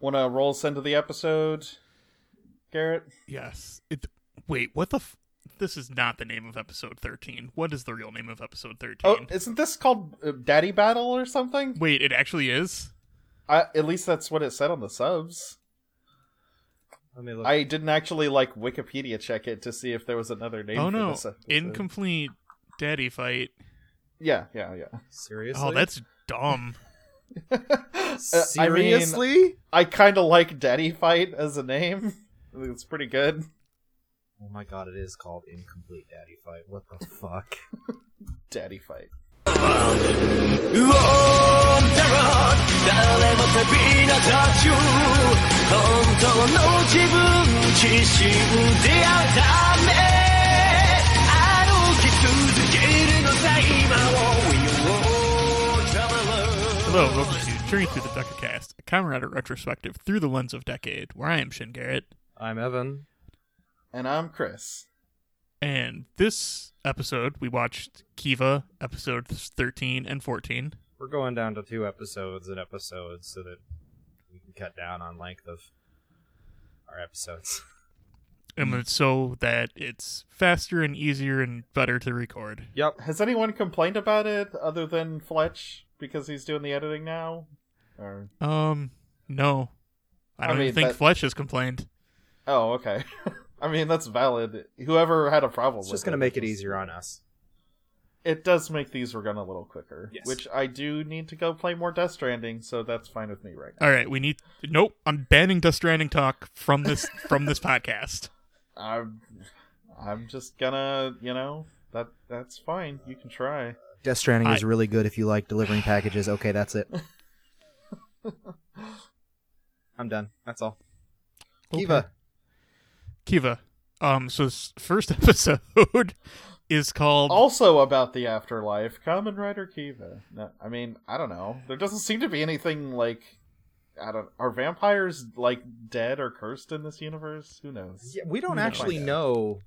Want to roll us into the episode, Garrett? Yes. It. Wait. What the? F- this is not the name of episode thirteen. What is the real name of episode thirteen? Oh, isn't this called uh, Daddy Battle or something? Wait, it actually is. I, at least that's what it said on the subs. Let me look. I didn't actually like Wikipedia check it to see if there was another name. Oh for no, this episode. incomplete daddy fight. Yeah, yeah, yeah. Seriously? Oh, that's dumb. Uh, seriously. I mean, I kind of like Daddy Fight as a name. I think It's pretty good. oh my god, it is called Incomplete Daddy Fight. What the fuck? Daddy Fight. Hello, welcome to Journey Through the Decacast, a Kamen Rider retrospective through the lens of Decade, where I am Shin Garrett. I'm Evan. And I'm Chris. And this episode, we watched Kiva episodes 13 and 14. We're going down to two episodes and episodes so that we can cut down on length of our episodes. And hmm. so that it's faster and easier and better to record. Yep. Has anyone complained about it other than Fletch because he's doing the editing now? Or Um, no. I I don't mean, even think that- Fletch has complained. oh, okay. I mean that's valid. Whoever had a problem It's with just going to make it easier on us. It does make these run a little quicker, Yes. which I do need to go play more Death Stranding, so that's fine with me right now. All right, we need. Nope, I'm banning Death Stranding talk from this from this podcast. I'm, I'm just gonna, you know, that that's fine. You can try. Death Stranding is really good if you like delivering packages. Okay, that's it. I'm done. That's all. Okay. Kiva. Kiva. Um, so this first episode is called. Also about the afterlife, Kamen Rider Kiva. No, I mean, I don't know. There doesn't seem to be anything like. I don't. Are vampires like dead or cursed in this universe? Who knows? Yeah, we don't We'll actually know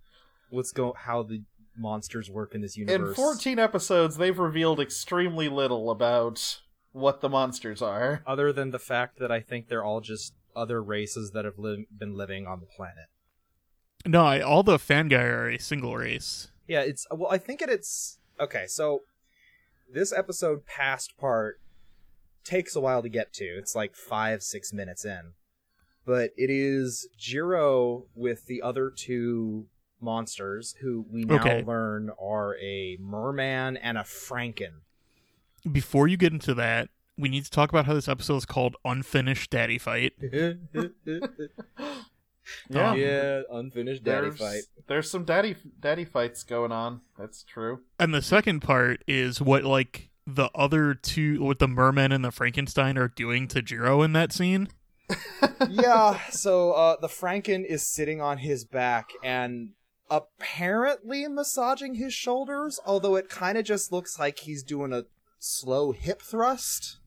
what's go how the monsters work in this universe. In 14 episodes, they've revealed extremely little about what the monsters are. other than the fact that I think they're all just other races that have li- been living on the planet. No, I, all the Fangire are a single race. Yeah, it's well. I think it, it's okay. So this episode past part takes a while to get to. It's like five six minutes in, but it is Jiro with the other two monsters who we now Okay. learn are a merman and a franken. Before you get into that, we need to talk about how this episode is called Unfinished Daddy Fight. Yeah. yeah, unfinished daddy There's, fight. there's some daddy daddy fights going on. That's true. And the second part is what like the other two, what the merman and the Frankenstein are doing to Jiro in that scene. yeah, so uh, the Franken is sitting on his back and apparently massaging his shoulders, although it kind of just looks like he's doing a slow hip thrust.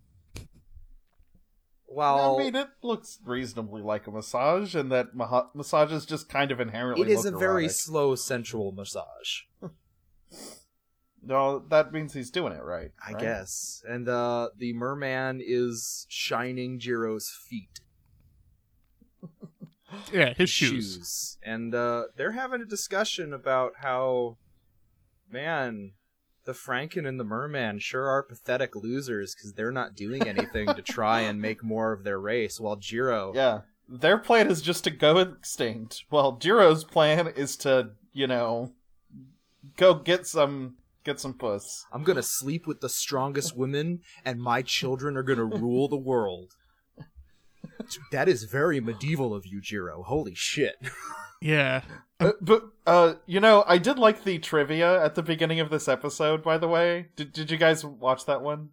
While I mean, it looks reasonably like a massage, and that ma- massages just kind of inherently. it is a look very slow, sensual massage, No, that means he's doing it right. I right? guess. And uh, the merman is shining Jiro's feet. Yeah, his shoes. And uh, they're having a discussion about how, man, the Franken and the Merman sure are pathetic losers because they're not doing anything to try and make more of their race, while Jiro. Yeah, their plan is just to go extinct. Well, Jiro's plan is to, you know, go get some get some puss. I'm gonna sleep with the strongest women, and my children are gonna rule the world. That is very medieval of you, Jiro. Holy shit. Yeah. Uh, but uh, you know, I did like the trivia at the beginning of this episode. By the way, did did you guys watch that one?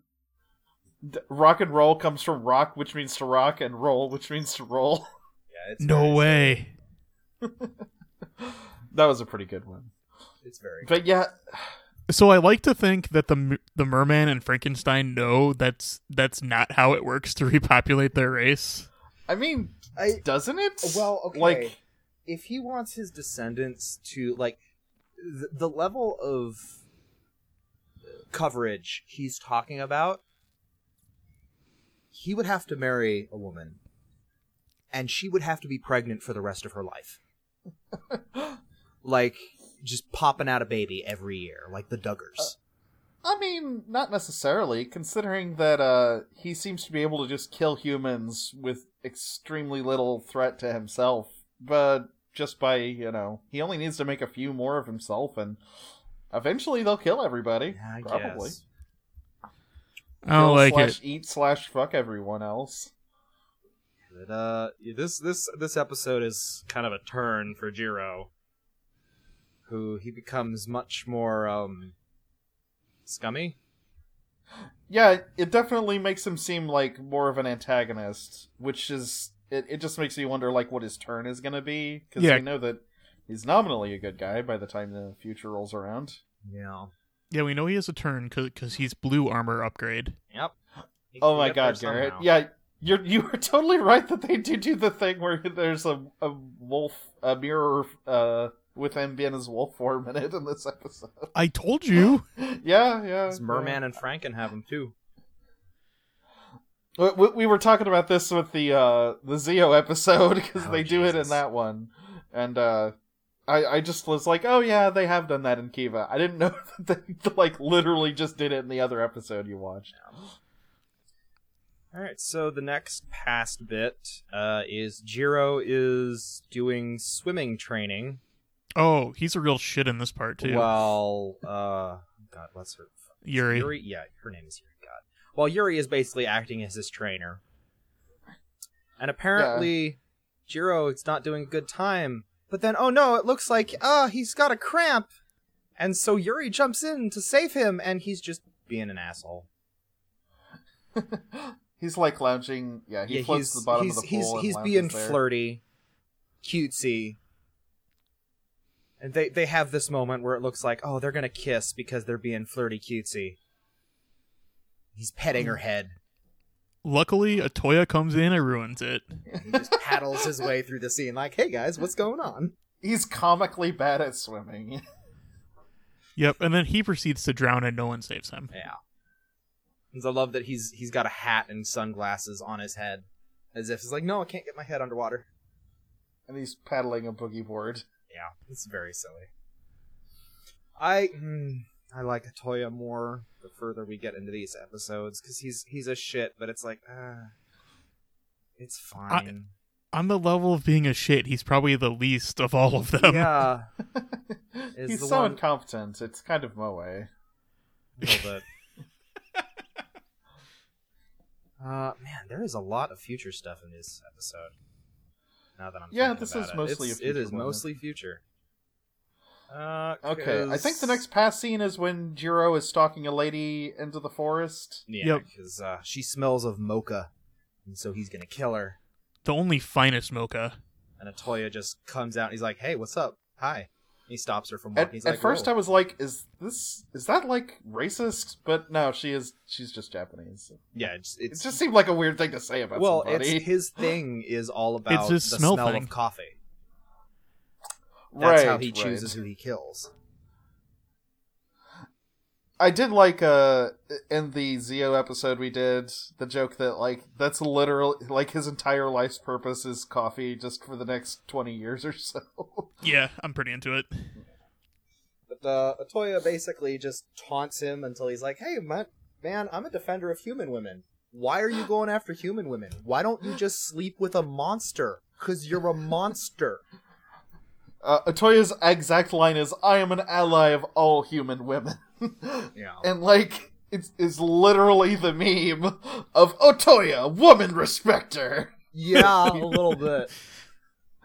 D- rock and roll comes from rock, which means to rock, and roll, which means to roll. Yeah, it's No very- way. that was a pretty good one. It's very. But yeah, So I like to think that the the merman and Frankenstein know that's that's not how it works to repopulate their race. I mean, I, doesn't it? Well, okay. Like, if he wants his descendants to like the, the level of coverage he's talking about, he would have to marry a woman and she would have to be pregnant for the rest of her life. like just popping out a baby every year, like the Duggars. Uh, I mean, not necessarily, considering that uh, he seems to be able to just kill humans with extremely little threat to himself, but just by, you know, he only needs to make a few more of himself, and eventually they'll kill everybody. Yeah, I probably. guess. I don't Kill like slash it. eat slash fuck everyone else. But, uh, this this this episode is kind of a turn for Jiro, who he becomes much more um scummy. Yeah, it definitely makes him seem like more of an antagonist, which is it. It just makes me wonder like what his turn is going to be because Yeah. we know that he's nominally a good guy by the time the future rolls around. Yeah. Yeah, we know he has a turn because he's blue armor upgrade. Yep. He Oh my god, Garrett! somehow. Yeah, you're you were totally right that they do do the thing where there's a a wolf a mirror uh with him being his wolf form in it in this episode. I told you. yeah, yeah. This Merman and Franken have him too. We, we, we were talking about this with the uh the Zi-O episode because Oh, they do it in that one, and uh I I just was like, oh yeah, they have done that in Kiva. I didn't know that they like literally just did it in the other episode you watched. All right, so the next past bit uh, is Jiro is doing swimming training Oh, he's a real shit in this part too. Well, uh, God, what's her Yuri. Yuri? Yeah, her name is Yuri. God. Well, Yuri is basically acting as his trainer, and apparently Jiro is not doing a good time. But then, oh no, it looks like ah he's got a cramp, and so Yuri jumps in to save him, and he's just being an asshole. He's like lounging. Yeah, he yeah, floats he's to the bottom he's of the he's pool. and he's lounges being there. flirty, cutesy, and they they have this moment where it looks like oh they're gonna kiss because they're being flirty cutesy. He's petting her um, head. Luckily, Otoya comes in and ruins it. He just paddles his way through the scene like, "Hey guys, what's going on?" He's comically bad at swimming. Yep, and then he proceeds to drown and no one saves him. Yeah. And I love that he's he's got a hat and sunglasses on his head, as if it's like, "No, I can't get my head underwater." and he's paddling a boogie board. Yeah, it's very silly. I mm, I like Otoya more the further we get into these episodes because he's he's a shit, but it's like, ah, it's fine. On the level of being a shit, he's probably the least of all of them. yeah, he's the so one- incompetent. It's kind of moe. a little bit. Uh, man, there is a lot of future stuff in this episode. Now that I'm Yeah, this about is it. mostly It's- a it moment. mostly future. Uh, Okay, I think the next past scene is when Jiro is stalking a lady into the forest. Yeah, Yep. because uh, she smells of mocha, and so he's gonna kill her. The only finest mocha. And Otoya just comes out. and He's like, "Hey, what's up? Hi." He stops her from At, walking. He's at like, first, "Whoa." I was like, "Is this is that like racist?" But no, she is. She's just Japanese. yeah, it's, It just seemed like a weird thing to say about well, somebody. it's his thing is all about his the smell smell, thing. of coffee. That's right, how he right. chooses who he kills. I did like uh in the Zi-O episode we did the joke that like that's literally like his entire life's purpose is coffee just for the next twenty years or so. Yeah, I'm pretty into it. But uh, Otoya basically just taunts him until he's like, "Hey, man, man, I'm a defender of human women. Why are you going after human women? Why don't you just sleep with a monster? Cause you're a monster." Uh, Otoya's exact line is, "I am an ally of all human women," Yeah. and like it's is literally the meme of Otoya, woman respecter. Yeah, a little bit.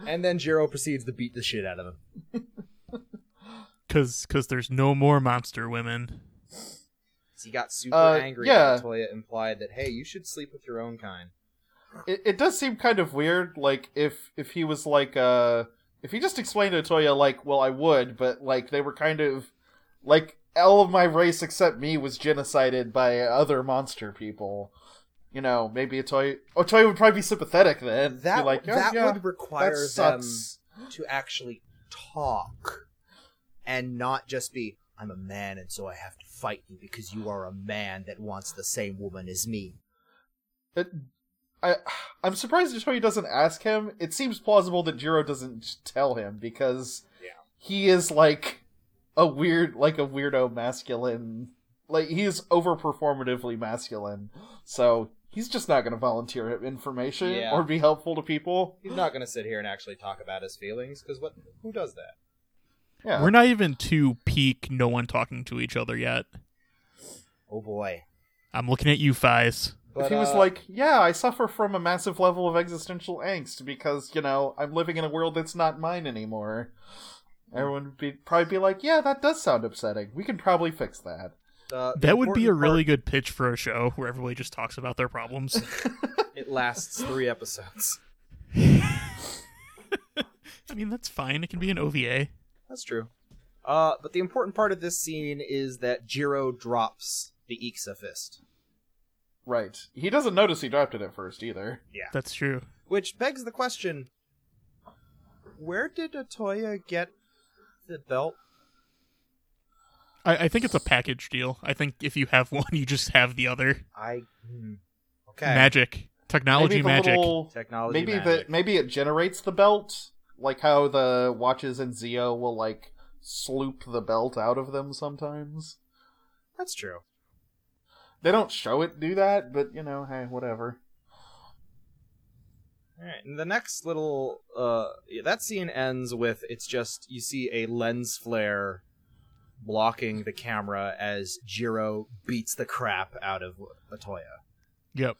And then Jiro proceeds to beat the shit out of him. Cause, cause there's no more monster women. He got super Uh, angry yeah. that Toya implied that, hey, you should sleep with your own kind. It, it does seem kind of weird, like if if he was like uh if he just explained to Toya like, well, I would, but like they were kind of like all of my race except me was genocided by other monster people. You know, maybe Otoya Otoya would probably be sympathetic then. That, be like, "Oh, that yeah, would require that them to actually talk and not just be, I'm a man and so I have to fight you because you are a man that wants the same woman as me. It- I I'm surprised Otoya doesn't ask him. It seems plausible that Jiro doesn't tell him because Yeah. he is like a weird like a weirdo masculine like he's overperformatively masculine. So he's just not gonna volunteer information Yeah. or be helpful to people. He's not going to sit here and actually talk about his feelings because what? Who does that? Yeah. We're not even to peak no one talking to each other yet. Oh boy. I'm looking at you, Fies. But, if he was uh, like, "Yeah, I suffer from a massive level of existential angst because you know I'm living in a world that's not mine anymore," everyone would be probably be like, "Yeah, that does sound upsetting. We can probably fix that." uh, That would be a important really part- good pitch for a show where everybody just talks about their problems. It lasts three episodes. I mean, that's fine. It can be an OVA. That's true. Uh, but the important part of this scene is that Jiro drops the Ixa fist, Right. He doesn't notice he dropped it at first either. Yeah. That's true. which begs the question: Where did Otoya get the belt? I, I think it's a package deal. I think if you have one, you just have the other. I hmm. okay. Magic. Technology maybe magic. little Technology maybe magic. the maybe it generates the belt, like how the watches in Zi-O will like sloop the belt out of them sometimes. That's true. They don't show it do that, but you know, hey, whatever. All right, and the next little uh that scene ends with it's just you see a lens flare blocking the camera as Jiro beats the crap out of Otoya. Yep.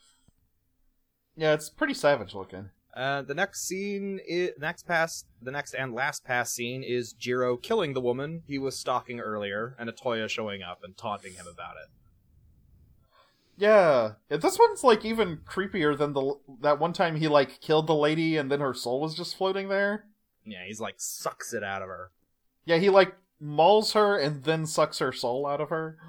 Yeah, it's pretty savage looking. Uh, the next scene, i next pass, the next and last pass scene is Jiro killing the woman he was stalking earlier, and Otoya showing up and taunting him about it. Yeah, Yeah, this one's like even creepier than the that one time he like killed the lady and then her soul was just floating there. Yeah, he's like sucks it out of her. Yeah, he like mauls her and then sucks her soul out of her.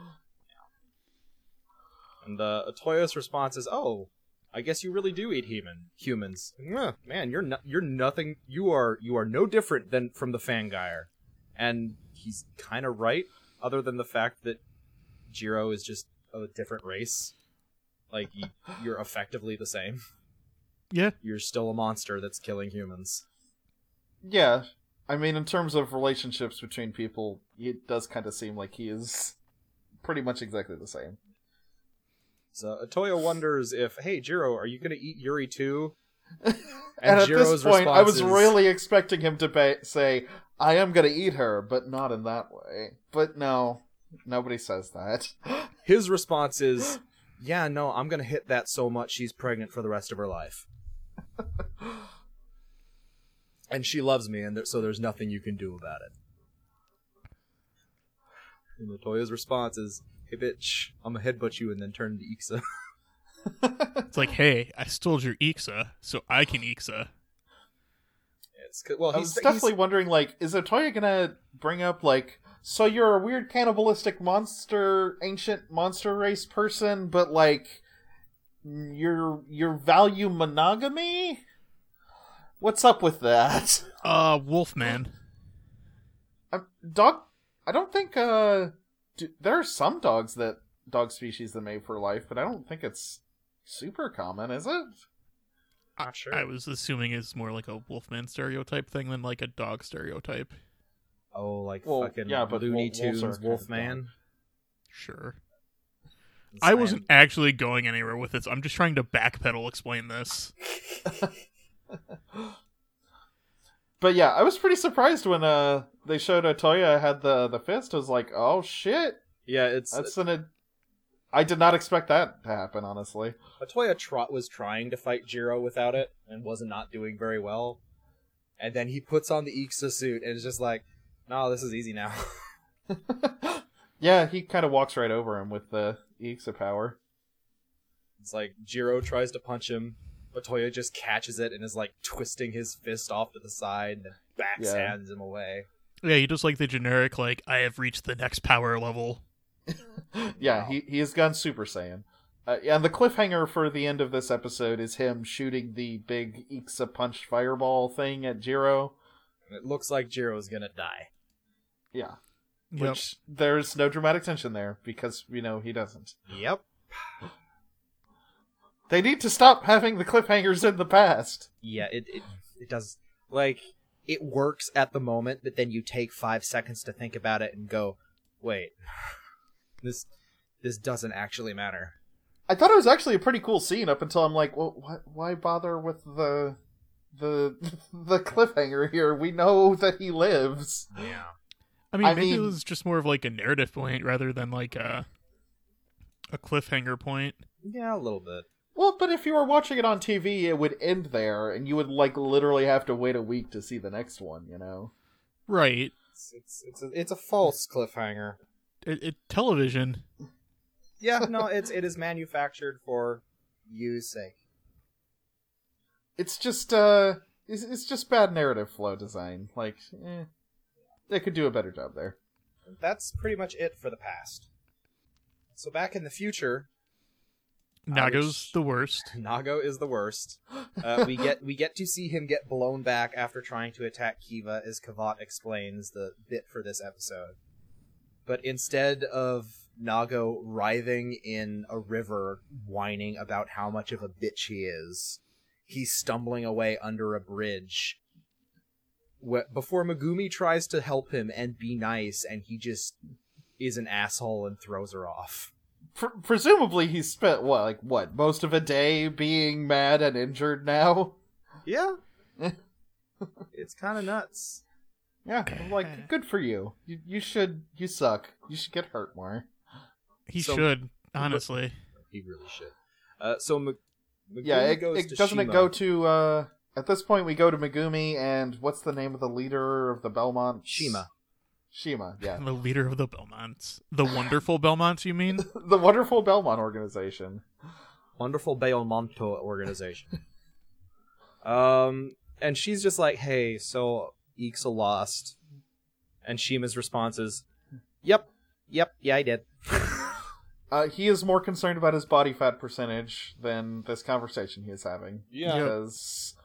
And uh, Otoya's response is, "Oh, I guess you really do eat human humans. Man, you're no- you're nothing. You are you are no different than from the Fangire." And he's kind of right, other than the fact that Jiro is just a different race. Like you, you're effectively the same. Yeah. You're still a monster that's killing humans. Yeah, I mean, in terms of relationships between people, it does kind of seem like he is pretty much exactly the same. So uh, Otoya wonders if, hey Jiro, are you gonna eat Yuri too? And, at Jiro's this point, I was is- really expecting him to ba- say, "I am gonna eat her," but not in that way. But no, nobody says that. His response is, "Yeah, no, I'm gonna hit that so much she's pregnant for the rest of her life." and she loves me, and there, so there's nothing you can do about it. And Latoya's response is, "Hey, bitch, I'm gonna headbutt you and then turn into Ixa." It's like, hey, I stole your Ixa, so I can Ixa. it's 'cause- well, I was definitely wondering, like, is Otoya gonna bring up like, so you're a weird cannibalistic monster, ancient monster race person, but like, your your value monogamy? What's up with that? Uh, Wolfman. Uh, dog. I don't think. Uh, do, there are some dogs that dog species that mate for life, but I don't think it's super common, is it? not sure. I was assuming it's more like a Wolfman stereotype thing than like a dog stereotype. Oh, like Well, fucking yeah, but Looney wol- wolves are Tunes, kind of Wolfman. Sure. I Slam. wasn't actually going anywhere with this. I'm just trying to backpedal explain this. But yeah, I was pretty surprised when uh they showed Otoya had the the fist. I was like, oh shit, Yeah, it's that's an. I did not expect that to happen, honestly. Latoya Trot was trying to fight Jiro without it and was not doing very well. And then he puts on the Ixa suit and is just like, no, this is easy now. yeah, he kind of walks right over him with the Ixa power. it's like Jiro tries to punch him. Latoya just catches it and is like twisting his fist off to the side and backhands him away. Yeah, you just like the generic, like, I have reached the next power level. Yeah, Wow. he he has gone Super Saiyan. Uh, and the cliffhanger for the end of this episode is him shooting the big Ixa punch fireball thing at Jiro. It looks like Jiro's gonna die. Yeah, Yep. which there's no dramatic tension there because we know he doesn't. Yep. They need to stop having the cliffhangers in the past. Yeah, it, it it does like it works at the moment, but then you take five seconds to think about it and go, wait, this this doesn't actually matter. I thought it was actually a pretty cool scene up until I'm like, well, why, why bother with the the the cliffhanger here? We know that he lives. Yeah. I mean, I maybe it was just more of like a narrative point rather than like a a cliffhanger point. Yeah, a little bit. Well, but if you were watching it on TV, it would end there, and you would like literally have to wait a week to see the next one. You know? Right. It's it's it's a, it's a false cliffhanger. It, it television. Yeah, no, it's it is manufactured for you's sake. It's just uh, it's, it's just bad narrative flow design. Like, eh, they could do a better job there. That's pretty much it for the past. So back in the future, Naga's which- the worst. Nago is the worst. Uh, we get we get to see him get blown back after trying to attack Kiva, as Kivat explains the bit for this episode. But instead of Nago writhing in a river, whining about how much of a bitch he is, he's stumbling away under a bridge. Wh- Before Megumi tries to help him and be nice, and he just is an asshole and throws her off. Pr- presumably, he spent what, like what, most of a day being mad and injured now. Yeah. it's kind of nuts. Yeah, I'm like good for you. You you should you suck. You should get hurt more. He So- should, honestly. He really should. Uh, so M- Megumi Yeah, it, goes it to doesn't it go to uh at this point we go to Megumi and what's the name of the leader of the Belmont? Shima. Shima, yeah. The leader of the Belmonts. The wonderful Belmonts, you mean? the wonderful Belmont organization. Wonderful Belmonto organization. um, and she's just like, "Hey, so Ixa lost," and Shima's response is, "Yep, yep, yeah, I did." Uh, he is more concerned about his body fat percentage than this conversation he is having. Yeah. Because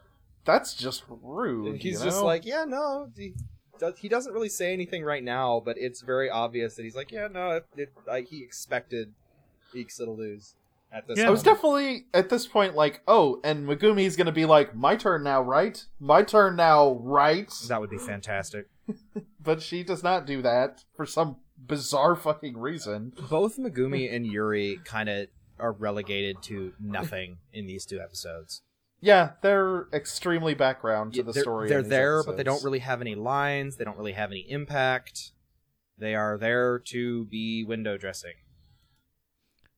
that's just rude. And he's you just know? like, "Yeah, no." He, does, he doesn't really say anything right now, but it's very obvious that he's like, "Yeah, no." It, it, like, he expected Ixa to lose at this. Yeah. I was definitely at this point like, oh, and Megumi's gonna be like, my turn now, right? My turn now, right? That would be fantastic. But she does not do that for some bizarre fucking reason. both Megumi and Yuri kind of are relegated to nothing in these two episodes. Yeah, they're extremely background to Yeah, the they're, story. They're in these there, but they don't really have any lines. They don't really have any impact. They are there to be window dressing.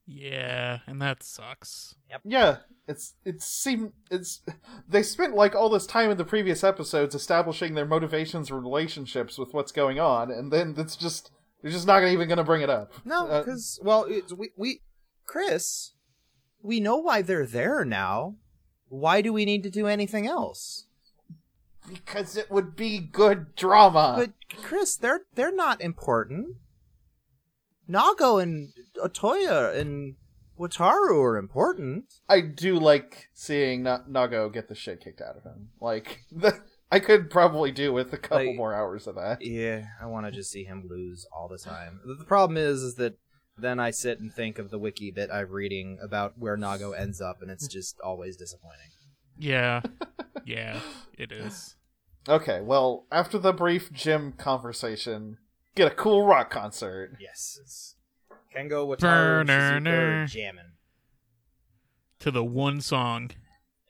Yeah, and that sucks. Yep. Yeah, it's it seem it's they spent like all this time in the previous episodes establishing their motivations and relationships with what's going on, and then it's just they're just not even going to bring it up. No, Uh, because well, it's, we we Chris, we know why they're there now. Why do we need to do anything else? because it would be good drama. But Chris, they're they're not important. Nago and Otoya and Wataru are important. I do like seeing Na- Nago get the shit kicked out of him. Like the, I could probably do with a couple Like- more hours of that. Yeah, I want to just see him lose all the time. The problem is, is that then I sit and think of the wiki that I'm reading about where Nago ends up, and it's just always disappointing. Yeah. yeah, it is. Okay, well, after the brief gym conversation, get a cool rock concert. Yes, it's Kengo Wataru and Burner. jamming. To the one song.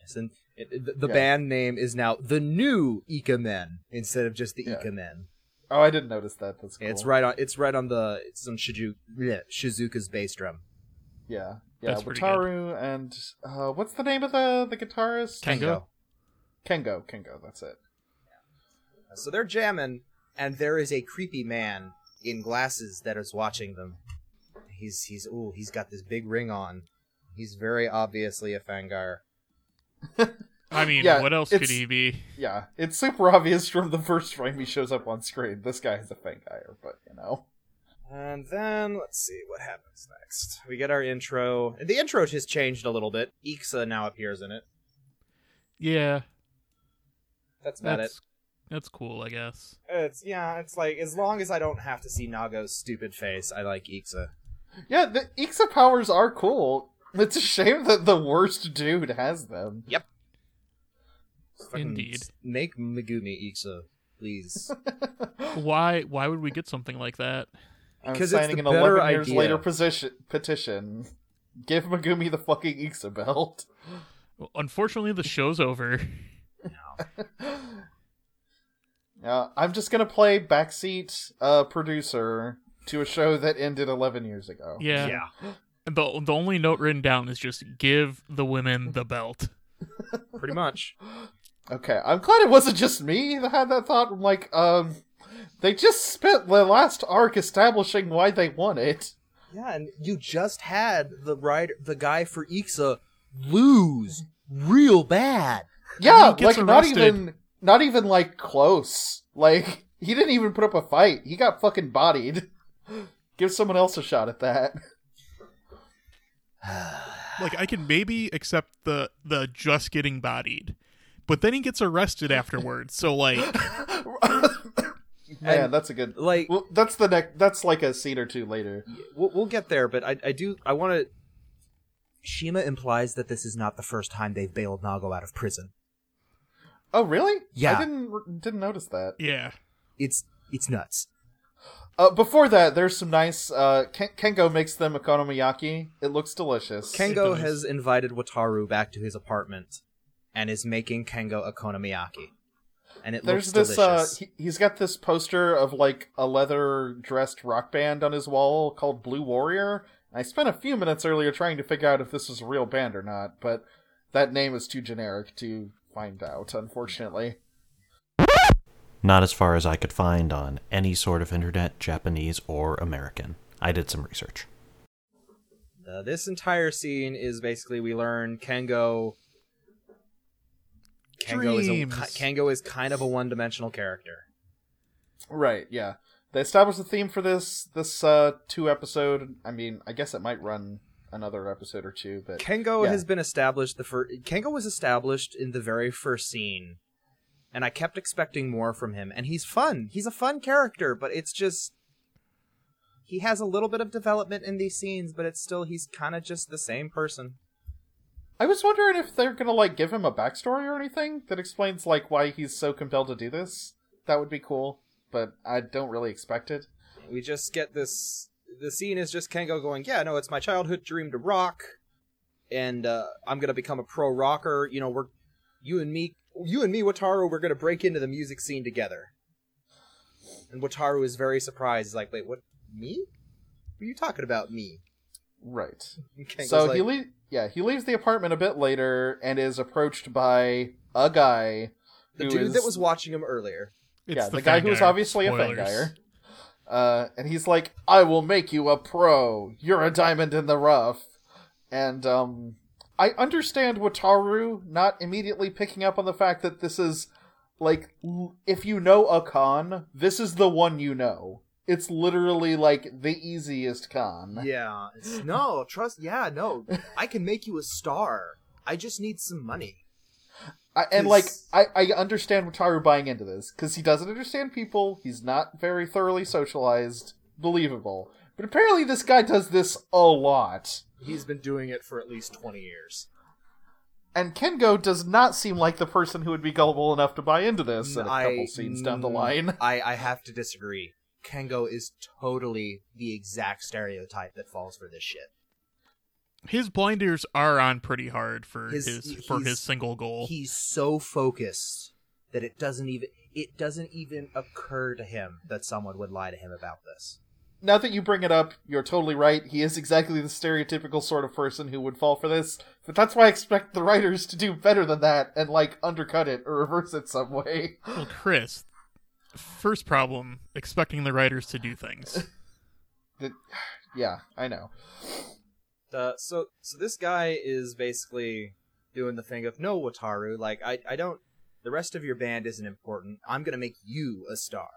Yes, and it, it- the, the Yeah. band name is now the new Ika Men instead of just the Yeah. Ika Men. Oh, I didn't notice that. That's cool. It's right on. It's right on the. It's on Shizu, bleh, Shizuka's bass drum. Yeah, yeah. That's pretty Wataru and uh, what's the name of the the guitarist? Kengo. Kengo. Kengo. That's it. So they're jamming, and there is a creepy man in glasses that is watching them. He's he's ooh he's got this big ring on. He's very obviously a Fangire. I mean, Yeah, what else could he be? Yeah, it's super obvious from the first frame he shows up on screen. This guy is a Fangire, but you know. And then let's see what happens next. We get our intro. The intro has changed a little bit. Ixa now appears in it. Yeah, That's about that's that's cool, I guess. It's yeah. It's like as long as I don't have to see Nago's stupid face, I like Ixa. Yeah, the Ixa powers are cool. It's a shame that the worst dude has them. Fucking Indeed. Make Megumi Ixa, please. Why why would we get something like that? I'm Because it's signing the an better 11 years idea. later position, petition. Give Megumi the fucking Ixa belt. Well, unfortunately, the show's over. Uh, I'm just gonna play backseat uh, producer to a show that ended 11 years ago. Yeah. The the only note written down is just give the women the belt. pretty much. Okay, I'm glad it wasn't just me that had that thought. I'm like, um, they just spent the last arc establishing why they won it. Yeah, and you just had the rider, the guy for Ixa, lose real bad. Yeah, he gets like not even, not even like close. Like he didn't even put up a fight. He got fucking bodied. Give someone else a shot at that. Like I can maybe accept the the just getting bodied, but then he gets arrested afterwards. So like, Man, And, that's a good. Like, Well, that's the next. That's like a scene or two later. we'll, we'll get there, but I, I do, I want to. Shima implies that this is not the first time they've bailed Nago out of prison. Oh, really? Yeah. I didn't didn't notice that. yeah, It's it's nuts. Uh, before that, there's some nice. Uh, Ken- Kengo makes them okonomiyaki. It looks delicious. Kengo has invited Wataru back to his apartment and is making Kengo okonomiyaki. And it There's looks this. Uh, delicious. he, he's got this poster of like a leather dressed rock band on his wall called Blue Warrior. I spent a few minutes earlier trying to figure out if this was a real band or not, but that name is too generic to find out. Unfortunately. Not as far as I could find on any sort of internet, Japanese or American. I did some research. Uh, this entire scene is basically we learn Kengo. Kengo is, a, Dreams. Kengo is kind of a one-dimensional character. Right. Yeah. They established the theme for this this uh, two episode. I mean, I guess it might run another episode or two, but Kengo Yeah. has been established. The first Kengo was established in the very first scene, and I kept expecting more from him. And he's fun. He's a fun character, but it's just he has a little bit of development in these scenes, but it's still he's kind of just the same person. I was wondering if they're gonna like give him a backstory or anything that explains like why he's so compelled to do this. That would be cool, but I don't really expect it. We just get this. The scene is just Kengo going, "Yeah, no, it's my childhood dream to rock, and uh, I'm gonna become a pro rocker. You know, we're you and me, you and me, Wataru, we're gonna break into the music scene together." And Wataru is very surprised. He's like, "Wait, what? Me? What are you talking about, me?" Right. So like, he le- yeah he leaves the apartment a bit later and is approached by a guy the dude is- that was watching him earlier. it's yeah the, guy who was Fangire. obviously a Spoilers. Fangire. Uh, and he's like, "I will make you a pro. You're a diamond in the rough." And um, I understand Wataru not immediately picking up on the fact that this is like, if you know a con, this is the one you know. It's literally like the easiest con. Yeah, no, trust. Yeah, no, I can make you a star. I just need some money. I, and like I, I understand Wataru buying into this because he doesn't understand people. He's not very thoroughly socialized, believable. But apparently, this guy does this a lot. He's been doing it for at least twenty years. And Kengo does not seem like the person who would be gullible enough to buy into this in a I- couple scenes down the line. I, I have to disagree. Kengo is totally the exact stereotype that falls for this shit. His blinders are on pretty hard for His- his, for his single goal. He's so focused that it doesn't even it doesn't even occur to him that someone would lie to him about this. Now that you bring it up, you're totally right. He is exactly the stereotypical sort of person who would fall for this. But that's why I expect the writers to do better than that and, like, undercut it or reverse it some way. Well, Chris, first problem: expecting the writers to do things. That- yeah, I know. Uh, so so this guy is basically doing the thing of no Wataru, like I I don't the rest of your band isn't important. I'm gonna make you a star.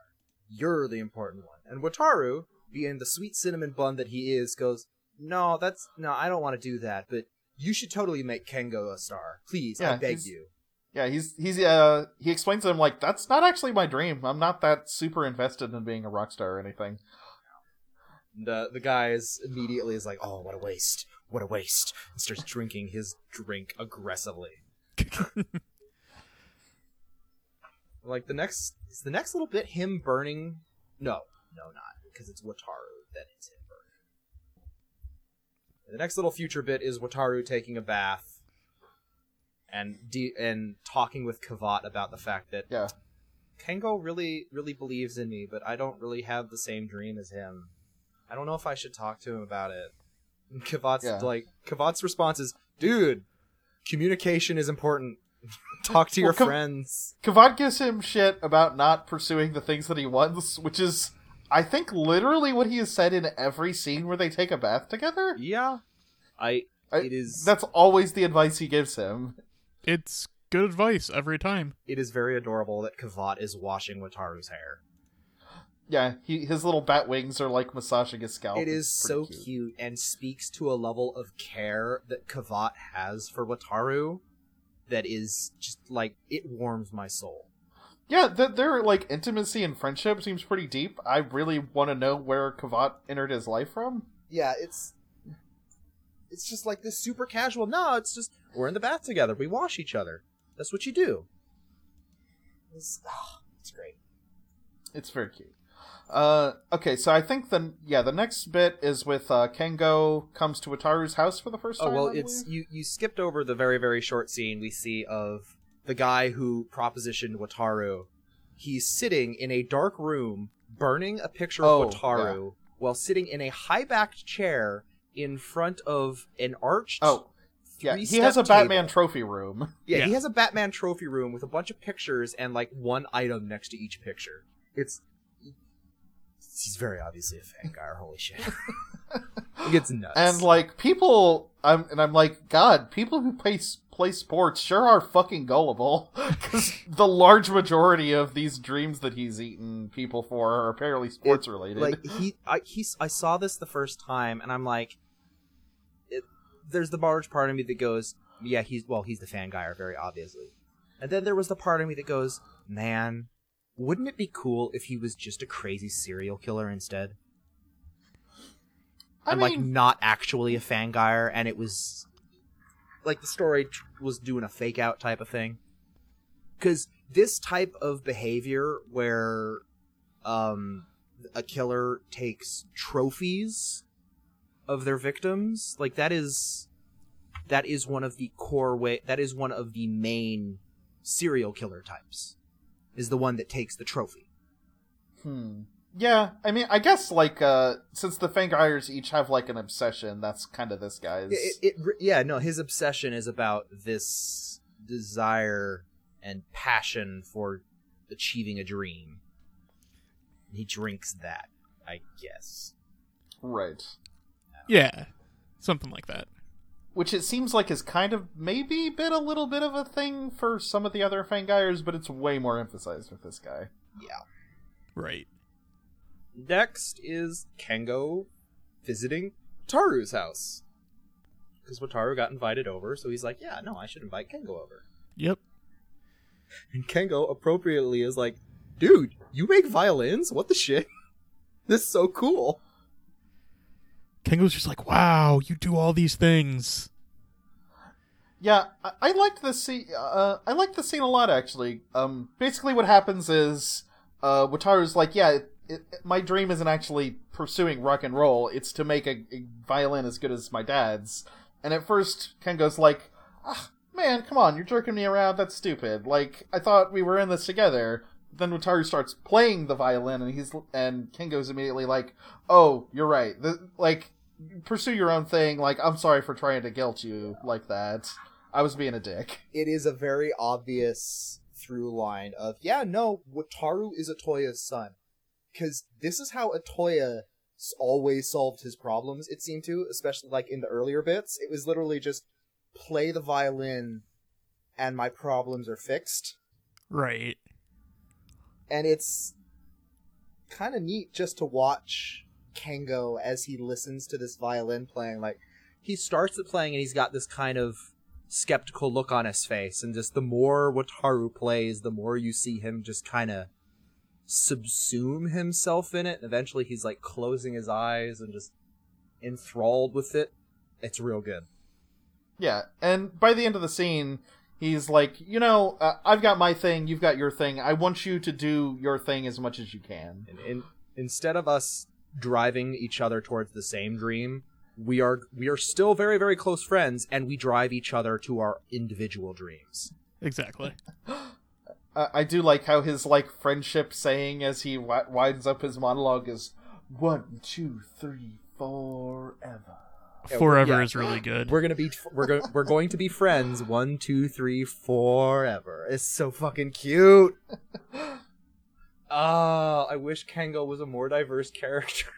You're the important one. And Wataru, being the sweet cinnamon bun that he is, goes, No, that's no, I don't want to do that, but you should totally make Kengo a star. Please, I beg he's- you. Yeah, he's he's uh he explains to him like that's not actually my dream. I'm not that super invested in being a rock star or anything. And uh, the guy is immediately is like, Oh, what a waste. what a waste, and starts drinking his drink aggressively. like the next, is the next little bit him burning? No, no, not because it's Wataru. Then it's him burning. The next little future bit is Wataru taking a bath and de- and talking with Kivat about the fact that Yeah. Kengo really, really believes in me, but I don't really have the same dream as him. I don't know if I should talk to him about it. And Kivat's Yeah. like, Kivat's response is, "Dude, communication is important. Talk to Well, your Kav- friends." Kivat gives him shit about not pursuing the things that he wants, which is, I think, literally what he has said in every scene where they take a bath together. Yeah, I. I- it is. That's always the advice he gives him. It's good advice every time. It is very adorable that Kivat is washing Wataru's hair. Yeah, he, his little bat wings are like massaging his scalp. It is so pretty cute. and speaks to a level of care that Kivat has for Wataru that is just like it warms my soul. Yeah, th- their like intimacy and friendship seems pretty deep. I really want to know where Kivat entered his life from. Yeah, it's it's just like this super casual. No, it's just we're in the bath together. We wash each other. That's what you do. It's, ah, it's great. It's very cute. Uh, okay, so I think the yeah the next bit is with uh, Kengo comes to Wataru's house for the first time. Oh well, it's you. You skipped over the very very short scene we see of the guy who propositioned Wataru. He's sitting in a dark room, burning a picture Oh, of Wataru while sitting in a high backed chair in front of an arched. oh yeah he three-step has a Batman trophy room. Yeah, Yeah. he has a Batman trophy room with a bunch of pictures and like one item next to each picture. It's he's very obviously a Fangire. Holy shit, it gets nuts. And like people, I'm and I'm like, God, people who play play sports sure are fucking gullible. Because the large majority of these dreams that he's eaten people for are apparently sports related. like he, I he's I saw this the first time and I'm like, it, there's the large part of me that goes, yeah, he's well, he's the Fangire, very obviously. And then there was the part of me that goes, man, wouldn't it be cool if he was just a crazy serial killer instead? I and mean, like not actually a Fangire and it was like the story was doing a fake out type of thing because this type of behavior where um a killer takes trophies of their victims like that is that is one of the core way that is one of the main serial killer types is the one that takes the trophy hmm. Yeah, I mean, I guess like uh since the Fangires each have like an obsession, that's kind of this guy's. it, it, it- yeah no his obsession is about this desire and passion for achieving a dream he drinks that i guess right. Yeah, something like that. Which it seems like has kind of maybe been a little bit of a thing for some of the other Fangires, but it's way more emphasized with this guy. yeah Right. next is kengo visiting taru's house because wataru got invited over so he's like yeah no i should invite kengo over Yep. and kengo appropriately is like dude you make violins what the shit this is so cool Kengo's just like, wow, you do all these things. Yeah, I, I liked this scene. Uh, I liked the scene a lot, actually. Um, basically, what happens is, uh, Wataru's like, "Yeah, it, it, my dream isn't actually pursuing rock and roll. It's to make a, a violin as good as my dad's." And at first, Kengo's like, ah, "Man, come on, you're jerking me around. That's stupid. Like, I thought we were in this together." Then Wataru starts playing the violin, and he's and Kengo's immediately like, "Oh, you're right. The, like, pursue your own thing. Like, I'm sorry for trying to guilt you like that." I was being a dick. it is a very obvious through line of yeah no wataru is otoya's son because this is how otoya always solved his problems it seemed to especially like in the earlier bits it was literally just play the violin and my problems are fixed Right. and it's kind of neat just to watch Kengo as he listens to this violin playing. Like he starts it playing and he's got this kind of skeptical look on his face, and just the more Wataru plays, the more you see him just kind of subsume himself in it. And eventually, he's like closing his eyes and just enthralled with it. It's real good. Yeah, and by the end of the scene, he's like, you know, uh, I've got my thing, you've got your thing. I want you to do your thing as much as you can. And in, instead of us driving each other towards the same dream, we are we are still very very close friends, and we drive each other to our individual dreams. Exactly. I do like how his like friendship saying as he wi- winds up his monologue is one, two, three, forever. Forever yeah. is really good. We're gonna be we're going we're going to be friends. One, two, three, forever. It's so fucking cute. Ah, I wish Kengo was a more diverse character.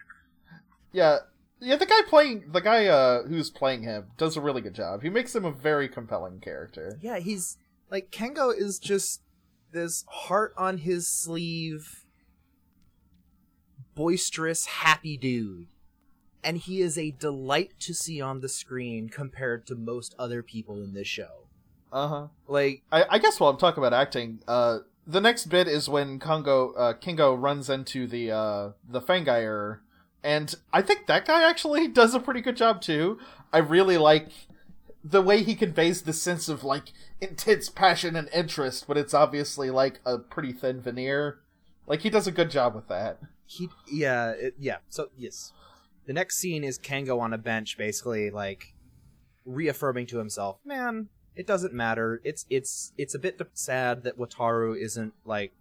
Yeah, yeah. The guy playing the guy uh, who's playing him does a really good job. He makes him a very compelling character. Yeah, he's like Kengo is just this heart on his sleeve, boisterous, happy dude. And he is a delight to see on the screen compared to most other people in this show. Uh huh. Like, I, I guess while I'm talking about acting, uh, the next bit is when Kongo uh, Kingo runs into the uh, the Fangire, and I think that guy actually does a pretty good job too. I really like the way he conveys the sense of like intense passion and interest, but it's obviously like a pretty thin veneer. Like he does a good job with that. he, yeah, it, yeah. So, yes. The next scene is Kengo on a bench, basically, like, reaffirming to himself, man, it doesn't matter. It's, it's, it's a bit sad that Wataru isn't, like,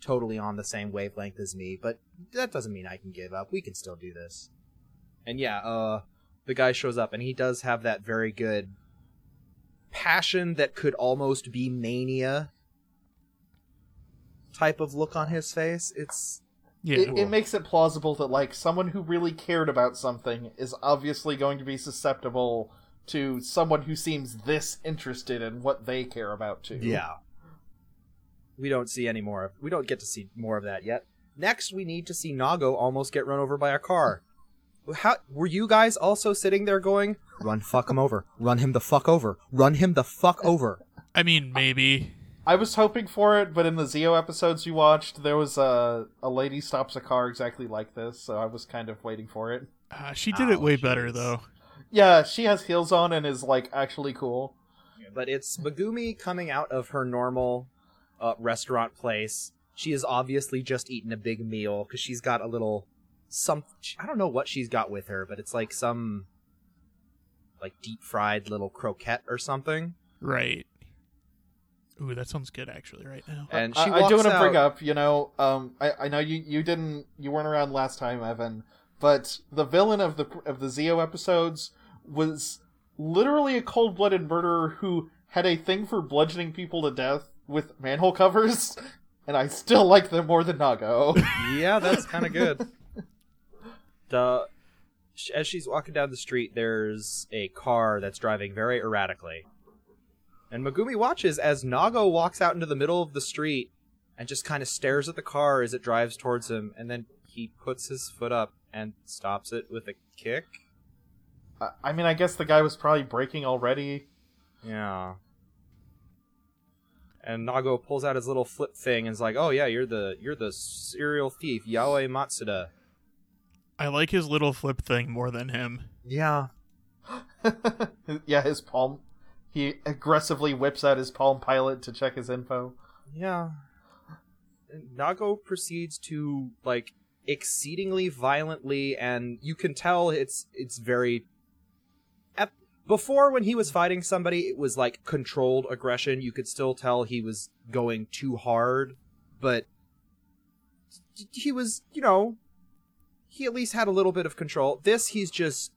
totally on the same wavelength as me, but that doesn't mean I can give up. We can still do this. And yeah, uh, the guy shows up and he does have that very good passion that could almost be mania type of look on his face. It's yeah. It, it makes it plausible that like someone who really cared about something is obviously going to be susceptible to someone who seems this interested in what they care about too. Yeah. We don't see any more of we don't get to see more of that yet. Next we need to see Nago almost get run over by a car. How were you guys also sitting there going, Run fuck him over. Run him the fuck over. Run him the fuck over. I mean, maybe. I was hoping for it, but in the Zi-O episodes you watched, there was a a lady stops a car exactly like this, so I was kind of waiting for it. Uh, she did it Oh, way better though. Yeah, she has heels on and is like actually cool. But it's Megumi coming out of her normal uh, restaurant place. She is obviously just eaten a big meal because she's got a little some I don't know what she's got with her, but it's like some like deep fried little croquette or something. Right. Ooh, that sounds good actually right now. And she I, I do want to out. bring up, you know, um, I, I know you, you didn't you weren't around last time, Evan, but the villain of the of the Zi-O episodes was literally a cold blooded murderer who had a thing for bludgeoning people to death with manhole covers, and I still like them more than Nago. yeah, that's kind of good. The as she's walking down the street, there's a car that's driving very erratically, and Megumi watches as Nago walks out into the middle of the street and just kind of stares at the car as it drives towards him, and then he puts his foot up and stops it with a kick. I- I mean, I guess the guy was probably breaking already. Yeah. And Nago pulls out his little flip thing and is like, "Oh yeah, you're the you're the serial thief, Yaoi Matsuda." I like his little flip thing more than him. Yeah, yeah, his palm. He aggressively whips out his Palm Pilot to check his info. Yeah. Nago proceeds to like exceedingly violently and you can tell it's it's very at, before when he was fighting somebody it was like controlled aggression. You could still tell he was going too hard but he was you know he at least had a little bit of control. This he's just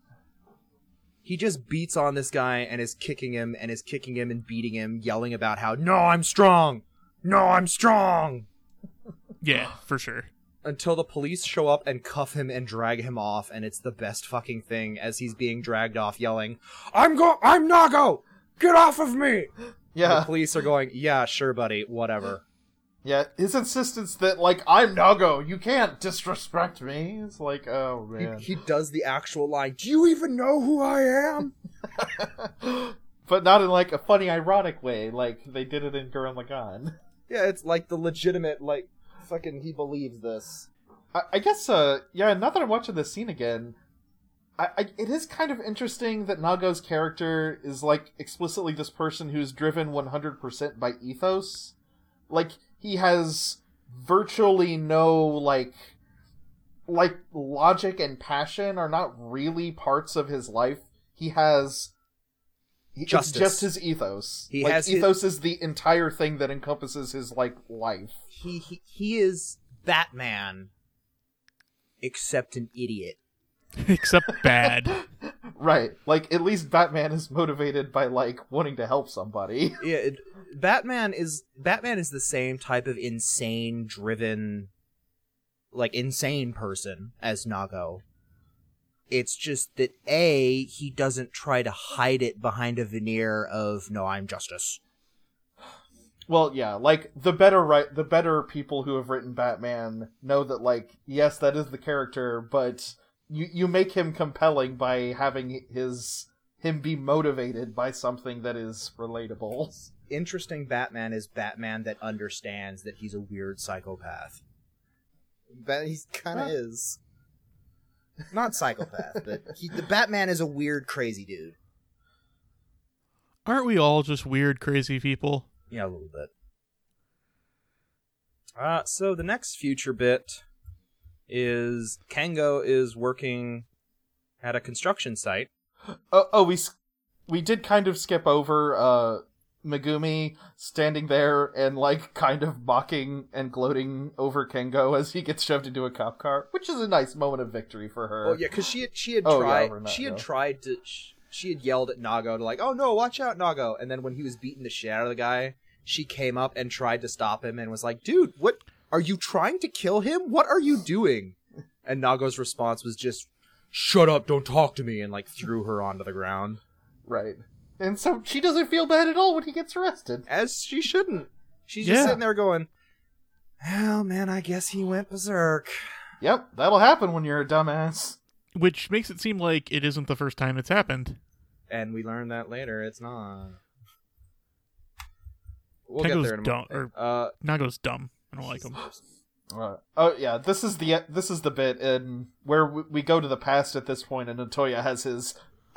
he just beats on this guy and is kicking him and is kicking him and beating him yelling about how no i'm strong! No i'm strong! Yeah, for sure. Until the police show up and cuff him and drag him off and it's the best fucking thing as he's being dragged off yelling i'm go i'm nago get off of me Yeah, the police are going yeah sure buddy whatever yeah. His insistence that like I'm Nago, you can't disrespect me. It's like, oh he, man. he does the actual line do you even know who i am but not in like a funny, ironic way, like they did it in Gurren Lagann. yeah it's like the legitimate like fucking he believes this I, I guess, uh, yeah. Now that I'm watching this scene again, I, I, it is kind of interesting that Nago's character is like explicitly this person who's driven 100% by ethos. Like he has virtually no like like logic and passion are not really parts of his life. He has he- it's just his ethos. He like has his- ethos is the entire thing that encompasses his like life. He he, he is Batman, except an idiot. Except bad. Right. Like at least Batman is motivated by like wanting to help somebody. Yeah, it, Batman is Batman is the same type of insane driven like insane person as Nago. It's just that A, he doesn't try to hide it behind a veneer of no, I'm justice. Well, yeah, like the better right the better people who have written Batman know that like yes, that is the character, but you you make him compelling by having his him be motivated by something that is relatable. Interesting Batman is Batman that understands that he's a weird psychopath. But he kind of Huh. is. Not psychopath, but he, the Batman is a weird, crazy dude. Aren't we all just weird, crazy people? Yeah, a little bit. Uh, so the next future bit is Kengo is working at a construction site. Oh, oh, we we did kind of skip over uh Megumi standing there and like kind of mocking and gloating over Kengo as he gets shoved into a cop car, which is a nice moment of victory for her. Oh yeah, because she had she had Oh, tried that, she had tried to sh- she had yelled at Nago to like, oh no, watch out, Nago. And then when he was beating the shit out of the guy, she came up and tried to stop him and was like, dude, what are you trying to kill him? What are you doing? And Nago's response was just, shut up, don't talk to me, and like threw her onto the ground. Right. And so she doesn't feel bad at all when he gets arrested. as she shouldn't. She's just Yeah. sitting there going, "Well, man, I guess he went berserk." Yep, that'll happen when you're a dumbass. Which makes it seem like it isn't the first time it's happened. And we learn that later. It's not. We'll get Kengo's there in a dumb, moment. or Uh, Nago's dumb. I don't like him. Uh, oh yeah, this is the this is the bit in where we, we go to the past at this point, and Otoya has his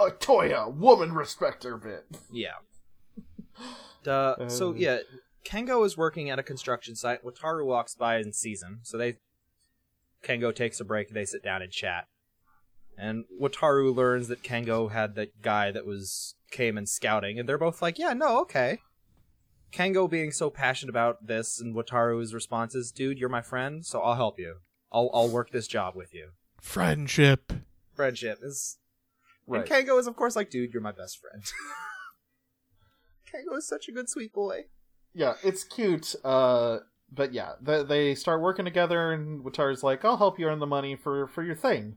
Otoya woman respecter bit. yeah. Uh, so yeah, Kengo is working at a construction site. Wataru walks by and sees him. So they, Kengo takes a break. They sit down and chat. And Wataru learns that Kengo had that guy that was came and scouting, and they're both like, "Yeah, no, okay." Kengo being so passionate about this, and Wataru's response is, "Dude, you're my friend, so I'll help you. I'll I'll work this job with you." Friendship. Friendship is, Right. and Kengo is of course like, "Dude, you're my best friend." Kengo is such a good sweet boy. Yeah, it's cute. Uh, but yeah, they, they start working together, and Wataru's like, "I'll help you earn the money for for your thing."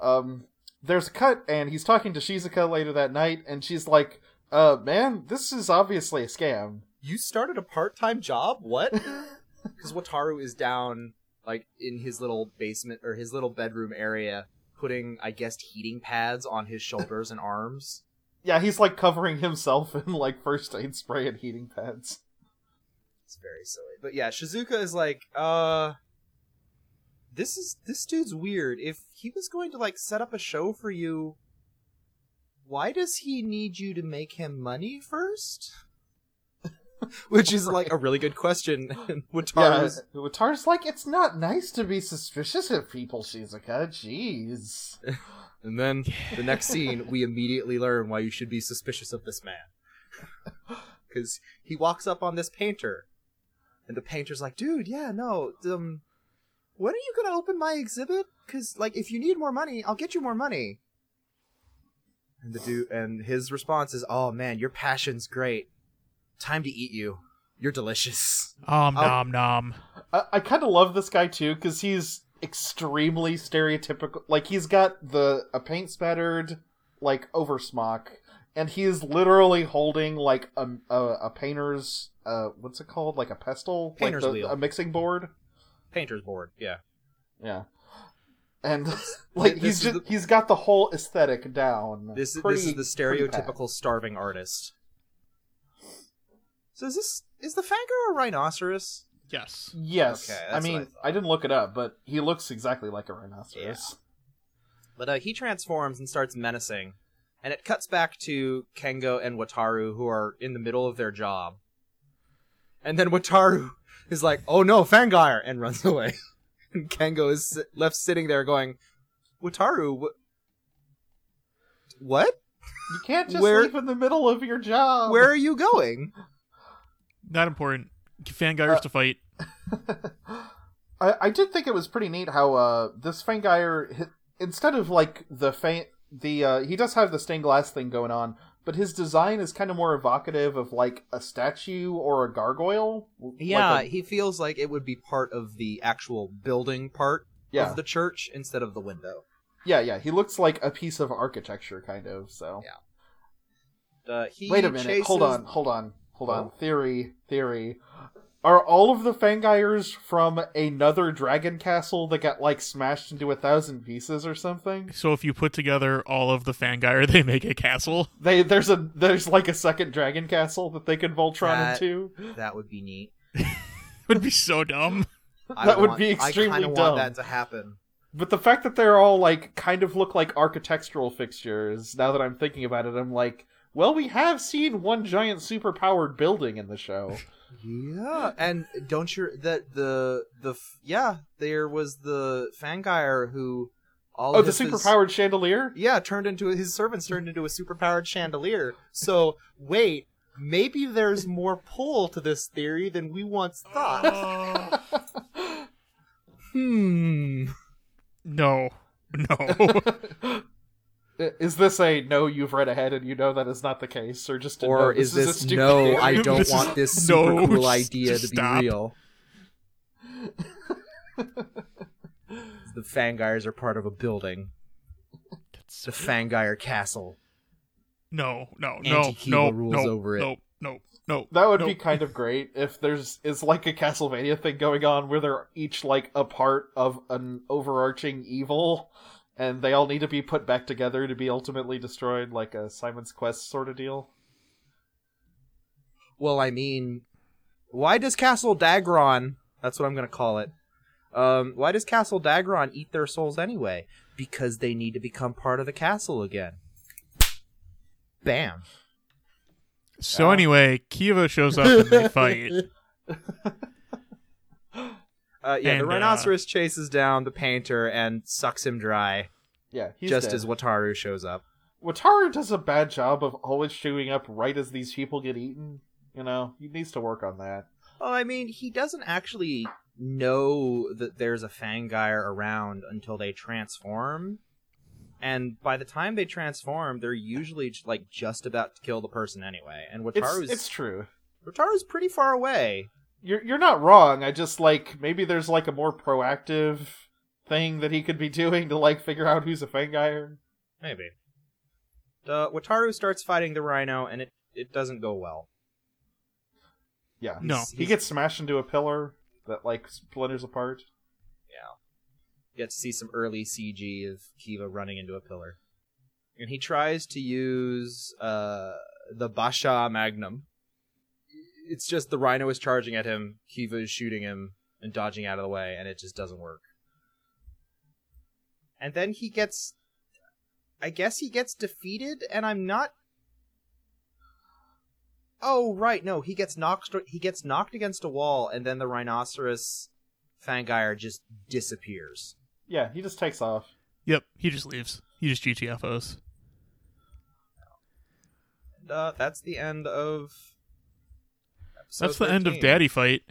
Um, there's a cut, and he's talking to Shizuka later that night, and she's like, "Uh, man, this is obviously a scam." You started a part-time job? What? Because Wataru is down, like in his little basement or his little bedroom area, putting, I guess, heating pads on his shoulders and arms. Yeah, he's like covering himself in like first aid spray and heating pads. It's very silly. But yeah, Shizuka is like, uh, this is this dude's weird. If he was going to like set up a show for you, why does he need you to make him money first? Which is like a really good question. And Yeah, Wataru's like, "It's not nice to be suspicious of people, Shizuka. Jeez." And then the next scene, we immediately learn why you should be suspicious of this man. Because he walks up on this painter, and the painter's like, "Dude, yeah, no, um, when are you gonna open my exhibit? Because like, if you need more money, I'll get you more money." And the dude, and his response is, "Oh man, your passion's great. Time to eat you. You're delicious." Om I'll- nom nom. I, I kind of love this guy too because he's extremely stereotypical. Like he's got the a paint spattered like over smock, and he's literally holding like a a, a painter's uh what's it called like a pestle Painter's like the- wheel. a mixing board. Painter's board, yeah. Yeah. And like This he's just the- he's got the whole aesthetic down. This Pretty- this is the stereotypical starving artist. So is this is the Fangire a rhinoceros? Yes. Yes, Okay, I mean I I, didn't look it up, but he looks exactly like a rhinoceros. But uh, he transforms and starts menacing, and it cuts back to Kengo and Wataru, who are in the middle of their job. And then Wataru is like, "Oh no, Fangire!" and runs away. and Kengo is left sitting there going, "Wataru, wh- what? You can't just Where- leave in the middle of your job. Where are you going?" Not important. Fangires Uh, to fight. I, I did think it was pretty neat how uh this Fangire hi- instead of like the fa- the uh he does have the stained glass thing going on, but his design is kind of more evocative of like a statue or a gargoyle. Like Yeah, a- he feels like it would be part of the actual building part yeah, of the church instead of the window. yeah, yeah. He looks like a piece of architecture, kind of. So Yeah. Uh, he wait a minute, chases- hold on, hold on, hold on. Theory, theory. Are all of the Fangires from another dragon castle that got like smashed into a thousand pieces or something? So if you put together all of the Fangire, they make a castle. They there's a there's like a second dragon castle that they can Voltron That- into. That would be neat. would be so dumb. I That would want- be extremely I kind of dumb. want that to happen. But the fact that they're all like kind of look like architectural fixtures, now that I'm thinking about it, I'm like, well, we have seen one giant superpowered building in the show. Yeah, and don't you that the the yeah there was the Fangire who all oh, of the his- his- superpowered chandelier? yeah turned into his servants turned into a superpowered chandelier. So wait, maybe there's more pull to this theory than we once thought. hmm. No. No. Is this a no, you've read ahead and you know that is not the case, or just a Or no, is this, this a stupid no? theory? I don't This want this super no, cool idea just to be stop. real. the Fangires are part of a building, That's- the Fangire Castle. no, no, no, no, rules no, over it. no, no, no. That would no. be kind of great if there's is like a Castlevania thing going on where they're each like a part of an overarching evil, and they all need to be put back together to be ultimately destroyed, like a Simon's Quest sort of deal. Well, I mean, why does Castle Dagron? That's what I'm gonna call it. Um, why does Castle Dagron eat their souls anyway? Because they need to become part of the castle again. Bam. So Ah. anyway, Kiva shows up and they fight. Uh, yeah, And, the uh, rhinoceros chases down the painter and sucks him dry, Yeah, he's just dead. as Wataru shows up. Wataru does a bad job of always showing up right as these people get eaten. You know, he needs to work on that. Well, I mean, he doesn't actually know that there's a Fangire around until they transform. And by the time they transform, they're usually like just about to kill the person anyway. And It's Wataru's it's true. Wataru's pretty far away. You're you're not wrong. I just like maybe there's like a more proactive thing that he could be doing to like figure out who's a Fangire. Maybe. Uh, Wataru starts fighting the rhino, and it, it doesn't go well. Yeah. No. he's- He gets smashed into a pillar that like splinters apart. Yeah. You get to see some early CG of Kiva running into a pillar. And he tries to use uh, the Basha Magnum. It's just the rhino is charging at him, Kiva is shooting him and dodging out of the way, and it just doesn't work. And then he gets. I guess he gets defeated, and I'm not. Oh right, no, he gets knocked. He gets knocked against a wall, and then the rhinoceros Fangire just disappears. Yeah, he just takes off. Yep, he just leaves. He just GTFOs. And, uh, that's the end of. Episode That's the end of Daddy Fight.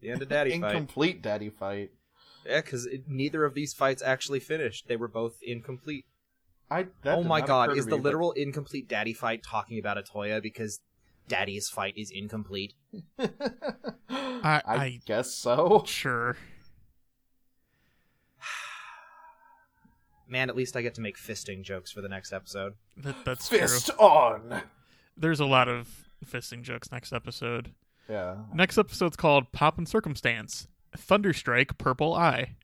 The end of Daddy Fight. Incomplete daddy fight. Yeah, because neither of these fights actually finished. They were both incomplete. I that oh my god, occur to is the me, but- literal incomplete Daddy Fight talking about Otoya because Daddy's fight is incomplete? I, I I guess so. sure. Man, at least I get to make fisting jokes for the next episode. That, that's Fist true. on. There's a lot of fisting jokes next episode. Yeah. Next episode's called Pop and Circumstance. Thunderstrike Purple Eye.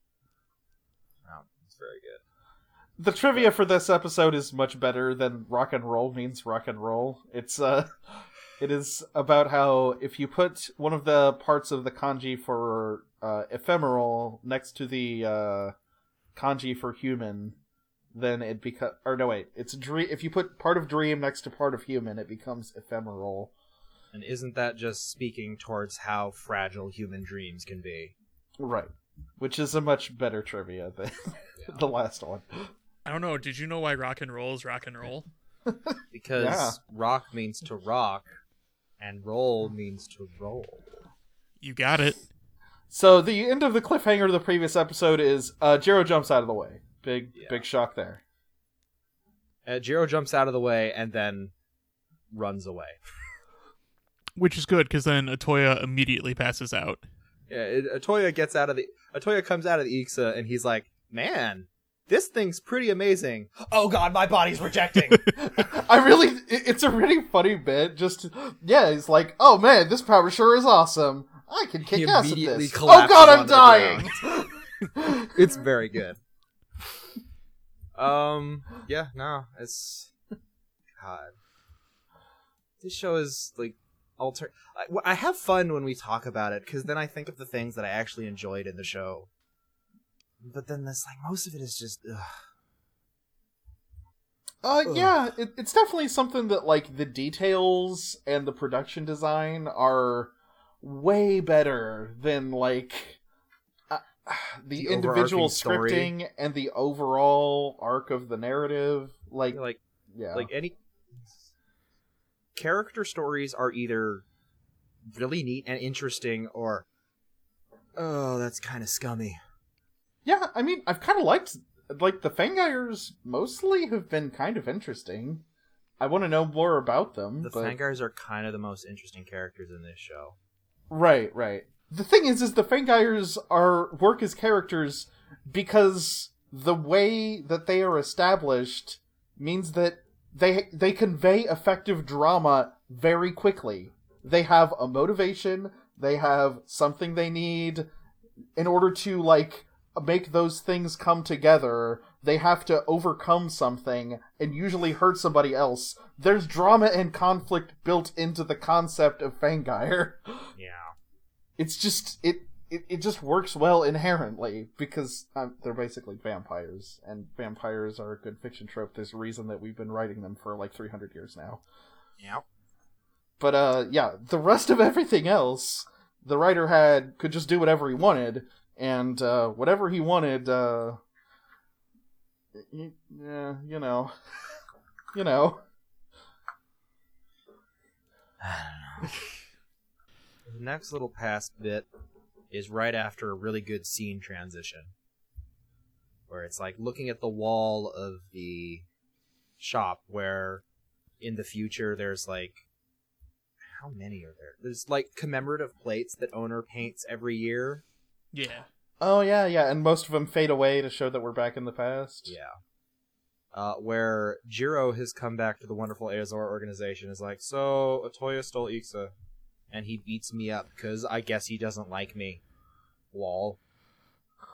Oh, very good. The trivia for this episode is much better than rock and roll means rock and roll. It's uh it is about how if you put one of the parts of the kanji for uh, ephemeral next to the uh, kanji for human, then it becomes. Or no, wait, it's dream. If you put part of dream next to part of human, it becomes ephemeral. And isn't that just speaking towards how fragile human dreams can be? Right. Which is a much better trivia than the last one. I don't know. Did you know why rock and roll is rock and roll? Because Yeah. rock means to rock, and roll means to roll. You got it. So the end of the cliffhanger of the previous episode is uh Jiro jumps out of the way. Big Yeah. big shock there. Uh, Jiro jumps out of the way and then runs away. Which is good because then Otoya immediately passes out. Yeah, it, Otoya gets out of the Otoya comes out of the Ixa and he's like, "Man, this thing's pretty amazing." Oh God, my body's rejecting. I really it- it's a really funny bit. Just yeah, he's like, oh man, this power sure is awesome. I can kick He ass at this. Oh god, I'm dying. it's very good. Um, yeah, no, it's God. This show is like alter. I, I have fun when we talk about it because then I think of the things that I actually enjoyed in the show. But then this, like, most of it is just. Ugh. Uh, Ugh. yeah, it, it's definitely something that like the details and the production design are way better than like uh, the, The individual overarching story. scripting and the overall arc of the narrative. Like, like yeah, like any character stories are either really neat and interesting or oh that's kind of scummy yeah. I mean, I've kind of liked like the Fangires. Mostly have been kind of interesting. I want to know more about them. the but... fangires are kind of the most interesting characters in this show Right, right. The thing is, is the Fangires are work as characters because the way that they are established means that they they convey effective drama very quickly. They have a motivation. They have something they need in order to like make those things come together. They have to overcome something and usually hurt somebody else. There's drama and conflict built into the concept of Fangire yeah it's just it it, it just works well inherently because um, they're basically vampires and vampires are a good fiction trope. There's a reason that we've been writing them for like 300 years now. Yeah but uh yeah the rest of everything else the writer had could just do whatever he wanted and uh whatever he wanted uh y- yeah you know. You know. I don't know. the next little past bit is right after a really good scene transition where it's like looking at the wall of the shop where in the future there's like how many are there? There's like commemorative plates that owner paints every year. Yeah. oh yeah yeah and most of them fade away to show that we're back in the past. Yeah. Uh, where Jiro has come back to the wonderful Aozora organization is like, so Otoya stole Ixa, and he beats me up because I guess he doesn't like me. Lol.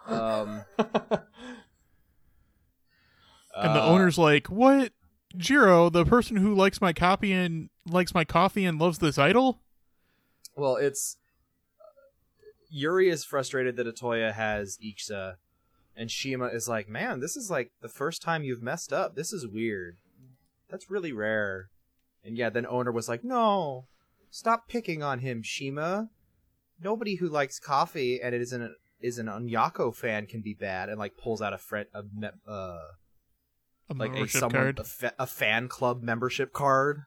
Um, And the uh, owner's like, "What, Jiro? The person who likes my copy and likes my coffee and loves this idol?" Well, it's Yuri is frustrated that Otoya has Ixa, and Shima is like, "Man, this is like the first time you've messed up. This is weird. That's really rare." And yeah, then owner was like, "No, stop picking on him, Shima. Nobody who likes coffee and is an is an Onyanko fan can be bad." And like pulls out a friend a me- uh A like a someone card. A, fa- a fan club membership card.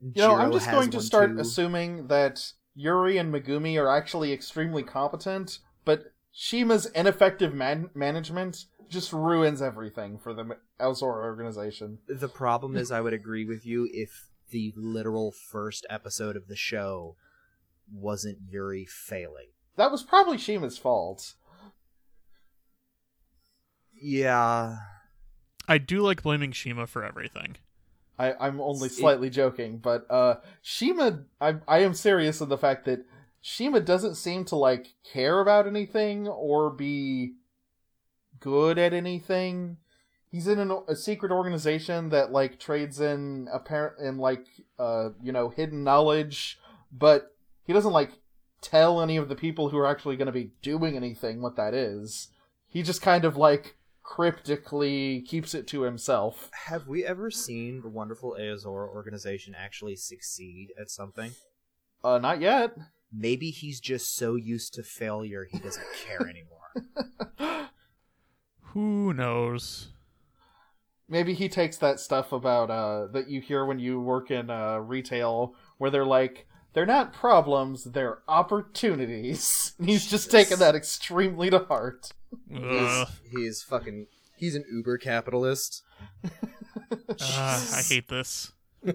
You know, I'm just going to start too. assuming that Yuri and Megumi are actually extremely competent, but Shima's ineffective man- management just ruins everything for the Aozora organization. The problem is, I would agree with you if the literal first episode of the show wasn't Yuri failing. That was probably Shima's fault. Yeah. I do like blaming Shima for everything. I, I'm only It- slightly joking, but uh, Shima, I, I am serious in the fact that Shima doesn't seem to like care about anything or be good at anything. He's in an, a secret organization that like trades in apparent in like uh you know hidden knowledge, but he doesn't like tell any of the people who are actually going to be doing anything what that is. He just kind of like cryptically keeps it to himself. Have we ever seen the wonderful Aozora organization actually succeed at something? Uh, not yet. Maybe he's just so used to failure he doesn't care anymore. Who knows? Maybe he takes that stuff about uh that you hear when you work in uh retail where they're like they're not problems, they're opportunities. He's just taken that extremely to heart. he's, he's fucking. He's an uber capitalist. Ah, I hate this.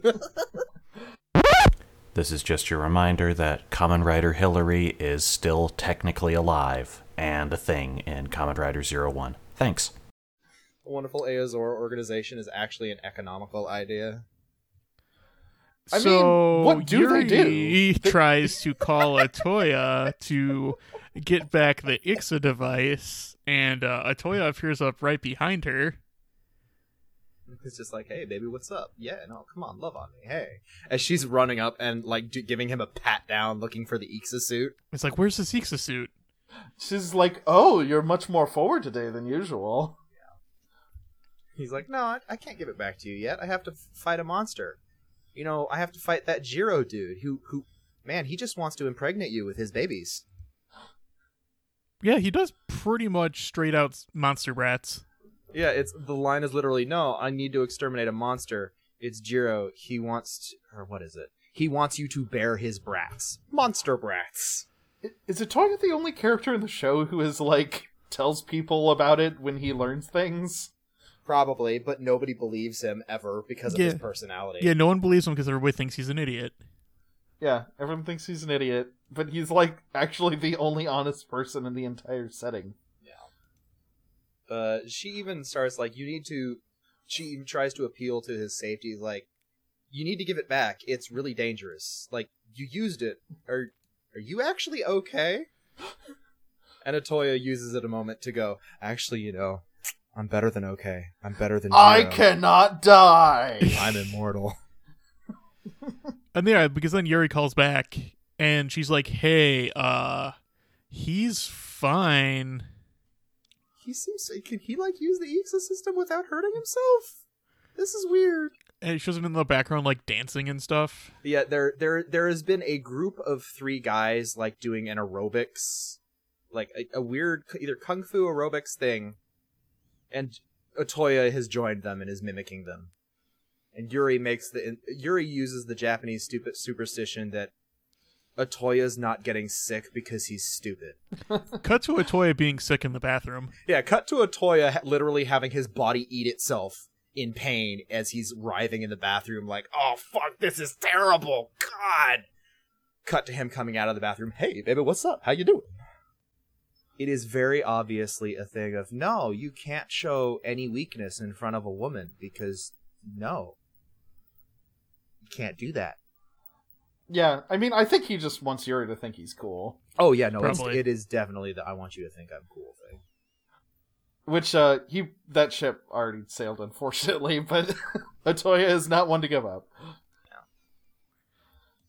This is just your reminder that Kamen Rider Hillary is still technically alive and a thing in Kamen Rider Zero One. Thanks. The wonderful Aozora organization is actually an economical idea. I mean, so what do they do? Yuri tries to call Otoya to get back the Ixa device, and uh, Otoya appears up right behind her. It's just like, hey, baby, what's up? Yeah, no, come on, love on me, hey. As she's running up and like do- giving him a pat down, looking for the Ixa suit. It's like, where's this Ixa suit? She's like, "Oh, you're much more forward today than usual." He's like, no, I, I can't give it back to you yet. I have to f- fight a monster. You know, I have to fight that Jiro dude who, who, man, he just wants to impregnate you with his babies. Yeah, he does pretty much straight out monster brats. Yeah, it's the line is literally, no, I need to exterminate a monster. It's Jiro. He wants, to, or what is it? He wants you to bear his brats, monster brats. I- Is Otoya the only character in the show who is like tells people about it when he learns things? Probably, but nobody believes him ever because of his personality. Yeah, no one believes him because everybody thinks he's an idiot. Yeah, everyone thinks he's an idiot, but he's like actually the only honest person in the entire setting. Yeah. Uh, she even starts like, you need to. She even tries to appeal to his safety, like, you need to give it back. It's really dangerous. Like, you used it. Are are you actually okay? And Otoya uses it a moment to go. Actually, you know, I'm better than okay. I'm better than. I Jiro. cannot die. I'm immortal. And yeah, because then Yuri calls back and she's like, "Hey, uh, he's fine." He seems. Can he like use the Ixa system without hurting himself? This is weird. And it shows him in the background like dancing and stuff. Yeah, there there there has been a group of three guys like doing an aerobics, like a, a weird either kung fu aerobics thing, and Otoya has joined them and is mimicking them. And Yuri makes the Yuri uses the Japanese stupid superstition that Otoya's not getting sick because he's stupid. Cut to Otoya being sick in the bathroom. Yeah, cut to Otoya ha- literally having his body eat itself in pain as he's writhing in the bathroom, like, oh fuck, this is terrible, God. Cut to him coming out of the bathroom. Hey, baby, what's up? How you doing? It is very obviously a thing of no, you can't show any weakness in front of a woman because no, you can't do that. Yeah, I mean, I think he just wants Yuri to think he's cool. Oh yeah, no, it's, it is definitely the I want you to think I'm cool thing. Which uh he that ship already sailed unfortunately, but Otoya is not one to give up.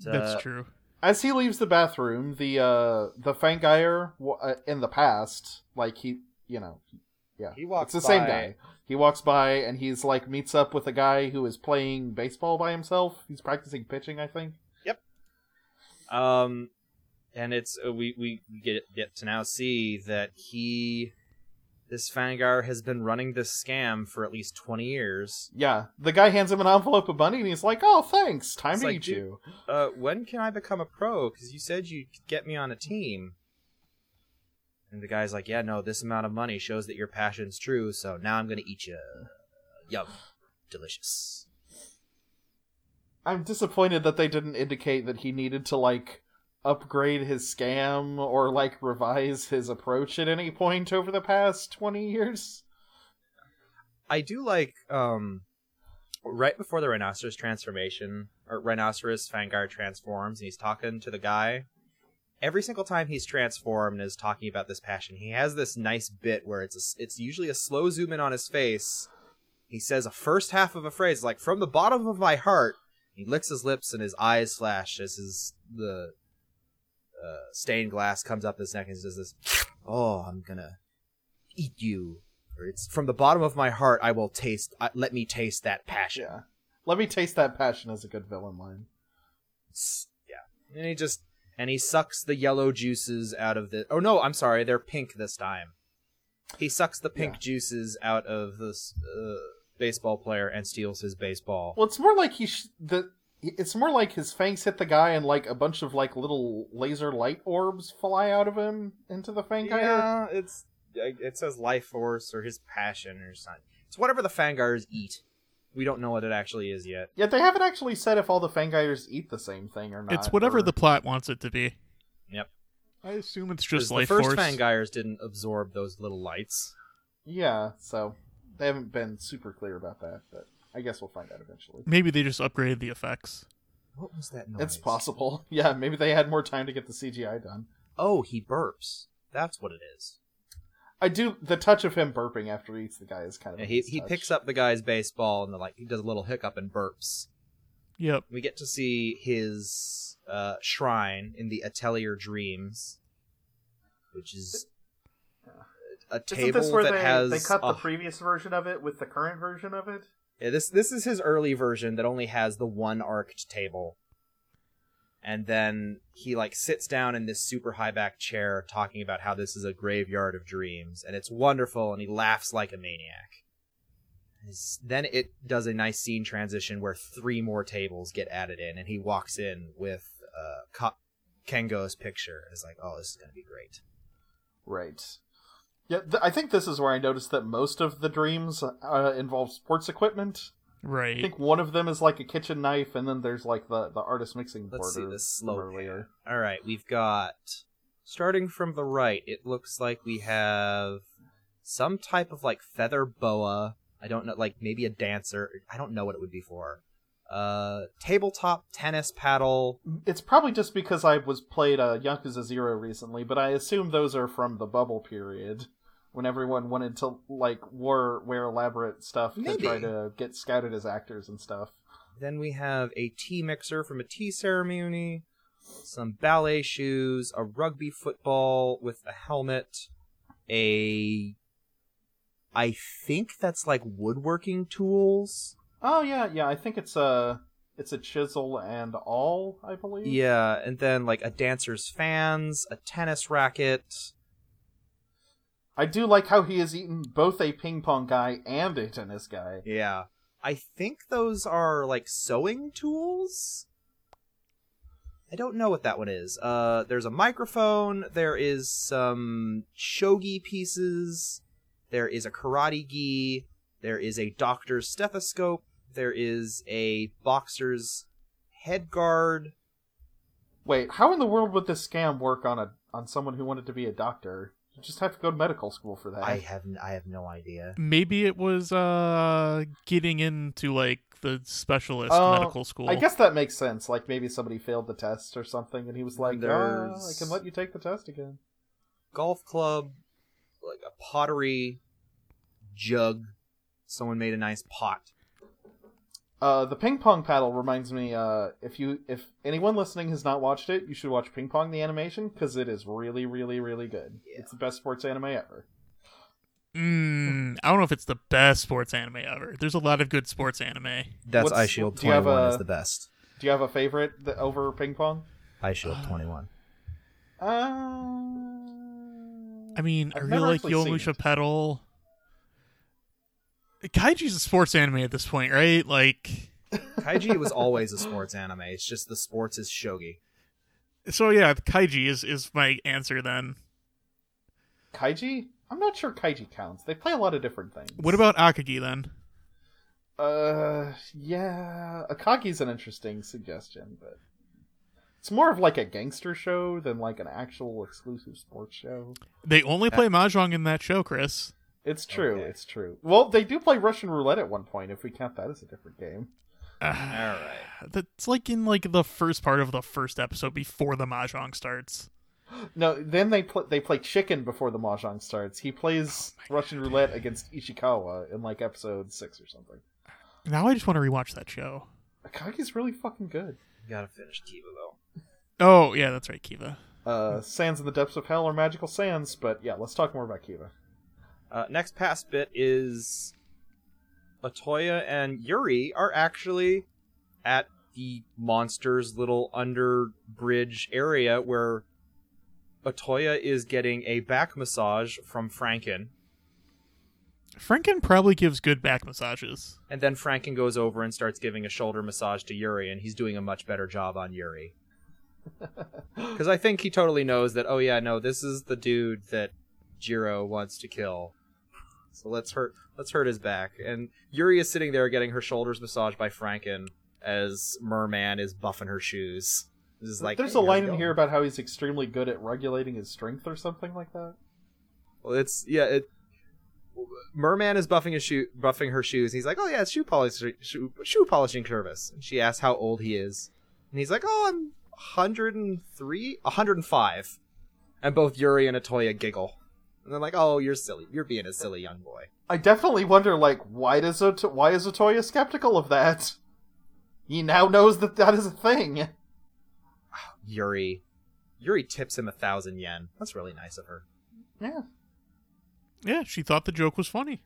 That's Uh, true. As he leaves the bathroom, the uh the Fangire w- uh, in the past, like he, you know, yeah, He walks it's the same guy. He walks by and he's like meets up with a guy who is playing baseball by himself. He's practicing pitching, I think. Yep. Um, and it's uh, we we get get to now see that he, this Fangire has been running this scam for at least twenty years. Yeah, the guy hands him an envelope of money and he's like, "Oh, thanks. Time It's to like, eat you." Uh, when can I become a pro? Because you said you'd get me on a team. And the guy's like, yeah, no, this amount of money shows that your passion's true. So now I'm gonna eat you. Yum, delicious. I'm disappointed that they didn't indicate that he needed to like upgrade his scam or like revise his approach at any point over the past 20 years. I do like um right before the rhinoceros transformation or rhinoceros Fangire transforms and he's talking to the guy. Every single time he's transformed is talking about this passion, he has this nice bit where it's a it's usually a slow zoom in on his face. He says a first half of a phrase like from the bottom of my heart. He licks his lips and his eyes flash as his the uh, stained glass comes up his neck and says this. Oh, I'm gonna eat you Or It's from the bottom of my heart. I will taste. Uh, let me taste that passion. Yeah. Let me taste that passion as a good villain line. S- Yeah, and he just and he sucks the yellow juices out of the. Oh no, I'm sorry, they're pink this time. He sucks the pink Yeah. juices out of this uh, baseball player and steals his baseball. Well, it's more like he sh- the. It's more like his fangs hit the guy and like a bunch of like little laser light orbs fly out of him into the Fangire. Yeah, it's it says life force or his passion or something. It's whatever the Fangires eat. We don't know what it actually is yet. Yeah, they haven't actually said if all the Fangires eat the same thing or not. It's whatever or- the plot wants it to be. Yep. I assume it's just the life first force. Fangires didn't absorb those little lights. Yeah, so they haven't been super clear about that, but I guess we'll find out eventually. Maybe they just upgraded the effects. What was that noise? It's possible. Yeah, maybe they had more time to get the CGI done. Oh, he burps. That's what it is. I do the touch of him burping after he eats the guy is kind of Yeah, he he touch. picks up the guy's baseball and the, like he does a little hiccup and burps. Yep. We get to see his uh, shrine in the Atelier Dreams, which is a Isn't table this where that they, has they cut the a- previous version of it with the current version of it? Yeah, this this is his early version that only has the one arced table. And then he like sits down in this super high back chair talking about how this is a graveyard of dreams and it's wonderful and he laughs like a maniac. Then it does a nice scene transition where three more tables get added in and he walks in with uh Ka- Kengo's picture. It's like, "Oh, this is going to be great." Right. Yeah, th- I think this is where I noticed that most of the dreams uh, involve sports equipment. Right. I think one of them is like a kitchen knife, and then there's like the, the artist mixing board. Let's see or this slow earlier. All right, we've got starting from the right. It looks like we have some type of like feather boa. I don't know, like maybe a dancer. I don't know what it would be for. Uh, tabletop tennis paddle. It's probably just because I was played uh, Yakuza Zero recently, but I assume those are from the bubble period when everyone wanted to like wear wear elaborate stuff to try to get scouted as actors and stuff. Then we have a tea mixer from a tea ceremony. Some ballet shoes, a rugby football with a helmet, a. I think that's like woodworking tools. Oh yeah, yeah. I think it's a it's a chisel and all. I believe. Yeah, and then like a dancer's fans, a tennis racket. I do like how he has eaten both a ping pong guy and a tennis guy. Yeah. I think those are like sewing tools. I don't know what that one is. Uh there's a microphone, there is some shogi pieces, there is a karate gi, there is a doctor's stethoscope, there is a boxer's head guard. Wait, how in the world would this scam work on a on someone who wanted to be a doctor? You just have to go to medical school for that. I have I have no idea. Maybe it was uh getting into like the specialist Oh, medical school. I guess that makes sense. Like maybe somebody failed the test or something, and he was like, "Ah, "I can let you take the test again." golf club, like a pottery jug. Someone made a nice pot. Uh, the ping pong paddle reminds me. Uh, if you if anyone listening has not watched it, you should watch Ping Pong the animation because it is really, really, really good. Yeah. It's the best sports anime ever. Mm, I don't know if it's the best sports anime ever. There's a lot of good sports anime. That's What's- Eyeshield do you have 21 a- is the best. Do you have a favorite that, over Ping Pong? Eyeshield 21. Uh, I mean, I've I really like actually seen Yowamushi. Pedal. Kaiji's a sports anime at this point, right? Like, Kaiji was always a sports anime. It's just the sports is shogi. so yeah, Kaiji is is my answer then. Kaiji? I'm not sure Kaiji counts. They play a lot of different things. What about Akagi then? Uh, yeah, Akagi's an interesting suggestion, but it's more of like a gangster show than like an actual exclusive sports show. They only play mahjong in that show, Chris. It's true. Okay. It's true. Well, they do play Russian roulette at one point. If we count that as a different game. All right. That's like in like the first part of the first episode before the mahjong starts. No, then they play they play chicken before the mahjong starts. He plays Russian roulette against Ishikawa in like episode six or something. Now I just want to rewatch that show. Akagi's really fucking good. You Gotta finish Kiva though. Oh yeah, that's right, Kiva. Uh, Sands in the Depths of Hell are magical sands, but yeah, let's talk more about Kiva. Uh, next past bit is Otoya and Yuri are actually at the monster's little under bridge area where Otoya is getting a back massage from Franken. Franken probably gives good back massages. And then Franken goes over and starts giving a shoulder massage to Yuri, and he's doing a much better job on Yuri. Because I think he totally knows that, oh yeah, no, this is the dude that Jiro wants to kill. So let's hurt let's hurt his back. And Yuri is sitting there getting her shoulders massaged by Franken as Merman is buffing her shoes. Is like There's "Hey, a line in here about how he's extremely good at regulating his strength or something like that. Well, it's yeah. It Merman is buffing his shoe, buffing her shoes. He's like, "Oh yeah, it's shoe polish, shoe, shoe polishing service." And she asks how old he is, and he's like, "Oh, I'm 103, 105." And both Yuri and Otoya giggle, and they're like, "Oh, you're silly. You're being a silly young boy." I definitely wonder, like, why does Ot- why is Otoya skeptical of that? He now knows that that is a thing. Yuri, Yuri tips him a thousand yen. That's really nice of her. Yeah. Yeah, she thought the joke was funny.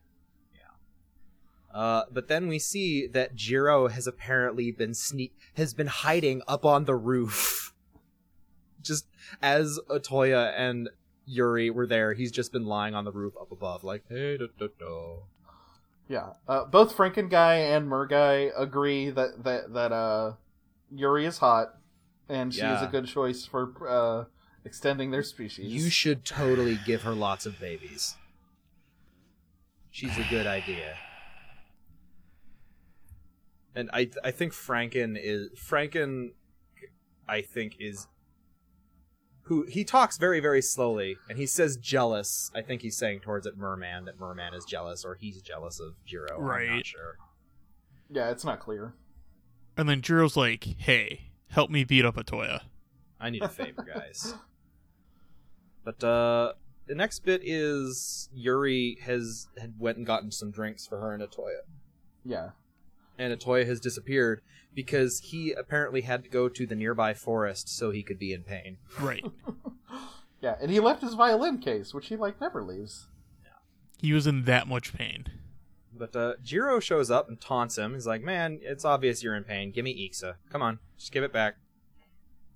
Yeah. Uh, but then we see that Jiro has apparently been sneak has been hiding up on the roof. Just as Otoya and Yuri were there, he's just been lying on the roof up above, like hey da, da, da. Yeah. Uh, both Franken guy and Mer guy agree that that that uh Yuri is hot, and she is Yeah. a good choice for uh extending their species. You should totally give her lots of babies. She's a good idea. And I I think Franken is Franken I think is who he talks very very slowly and he says jealous. I think he's saying towards it Merman that Merman is jealous or he's jealous of Jiro. I'm Right. not sure. yeah, it's not clear. And then Jiro's like, hey, help me beat up Otoya. I need a favor, guys. But uh the next bit is Yuri has had went and gotten some drinks for her and Otoya. Yeah. And Otoya has disappeared because he apparently had to go to the nearby forest so he could be in pain. Right. Yeah, and he left his violin case, which he like never leaves. he was in that much pain. But uh Jiro shows up and taunts him. He's like, Man, it's obvious you're in pain. Give me Ixa. Come on, just give it back.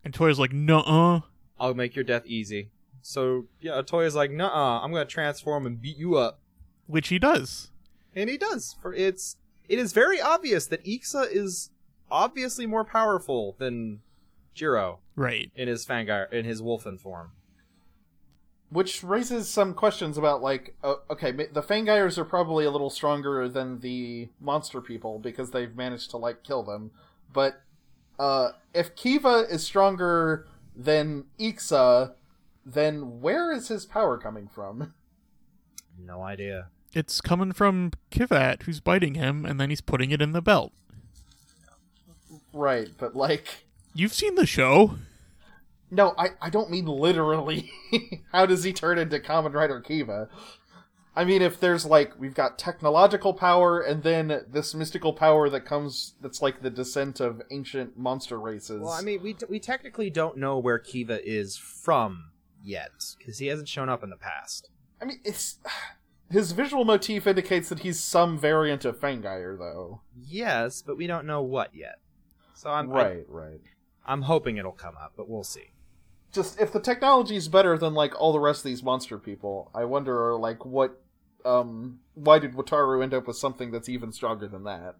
And Toya's like, nuh-uh. I'll make your death easy. So yeah, Otoya's like, Nuh uh, I'm gonna transform and beat you up. Which he does. And he does. For it's it is very obvious that Ixa is obviously more powerful than Jiro Right. in his Fangire in his Wolfen form. Which raises some questions about like, uh, okay, the Fangires are probably a little stronger than the monster people because they've managed to like kill them. But uh, if Kiva is stronger than Ixa, then where is his power coming from? No idea. It's coming from Kivat, who's biting him, and then he's putting it in the belt. right, but like, You've seen the show. no, I I don't mean literally. How does he turn into Kamen Rider Kiva? I mean, if there's like we've got technological power and then this mystical power that comes that's like the descent of ancient monster races. Well, I mean, we we technically don't know where Kiva is from yet because he hasn't shown up in the past. I mean, it's his visual motif indicates that he's some variant of Fangire, though. Yes, but we don't know what yet. So I'm right, right. I, am hoping it'll come up, but we'll see. Just if the technology is better than like all the rest of these monster people, I wonder like what, um, why did Wataru end up with something that's even stronger than that,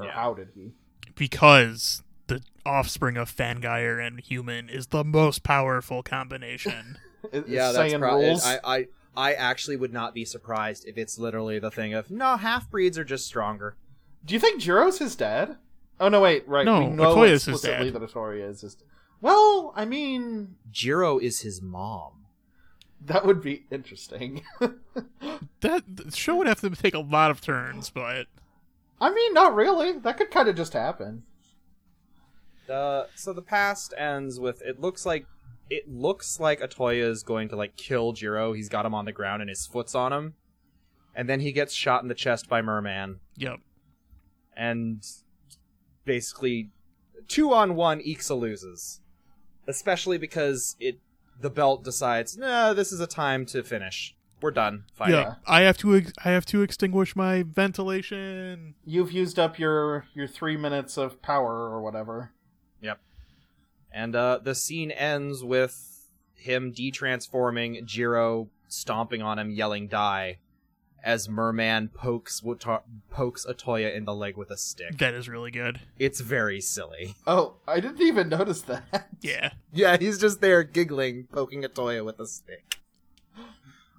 or Yeah. how did he? Because the offspring of Fangire and human is the most powerful combination. It- Yeah, that's Saiyan probably. rules. I, I I actually would not be surprised if it's literally the thing of no half breeds are just stronger. Do you think Jiro's his dad? Oh no, wait, right. No, we know Otoya's his explicitly dad. that Otoya is his. Well, I mean, Jiro is his mom. that would be interesting. that the show would have to take a lot of turns, but I mean, not really. That could kind of just happen. Uh, so the past ends with it looks like it looks like Otoya is going to like kill Jiro. He's got him on the ground and his foot's on him, and then he gets shot in the chest by Merman, yep. and basically two on one Ixa loses, especially because it the belt decides no, this is a time to finish. we're done. Fighting. Yeah, I have to. Ex- I have to extinguish my ventilation. You've used up your your three minutes of power or whatever. Yep. And uh, the scene ends with him detransforming, Jiro stomping on him, yelling "Die," as Merman pokes Wata- pokes Otoya in the leg with a stick. That is really good. It's very silly. Oh, I didn't even notice that. Yeah, Yeah, he's just there giggling, poking Otoya with a stick.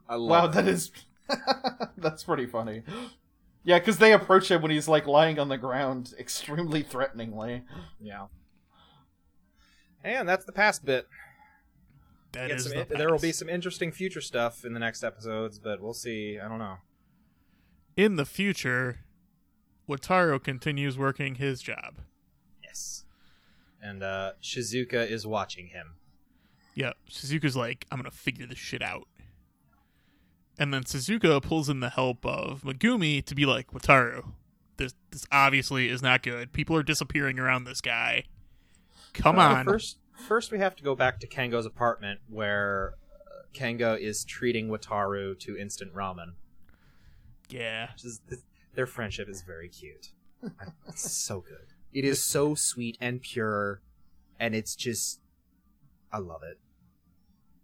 I love Wow, it. that is that's pretty funny. Yeah, because they approach him when he's like lying on the ground, extremely threateningly. Yeah. And that's the past bit. that Get is. some- the there will be some interesting future stuff in the next episodes, but we'll see. I don't know. In the future, Wataru continues working his job. Yes. And uh, Shizuka is watching him. Yep. Shizuka's like, I'm gonna figure this shit out. And then Shizuka pulls in the help of Megumi to be like, Wataru, this this obviously is not good. People are disappearing around this guy. Come Uh, on. First, first we have to go back to Kengo's apartment where uh, Kengo is treating Wataru to instant ramen. Yeah. Which is, their friendship is very cute. It's so good. It is so sweet and pure, and it's just, I love it.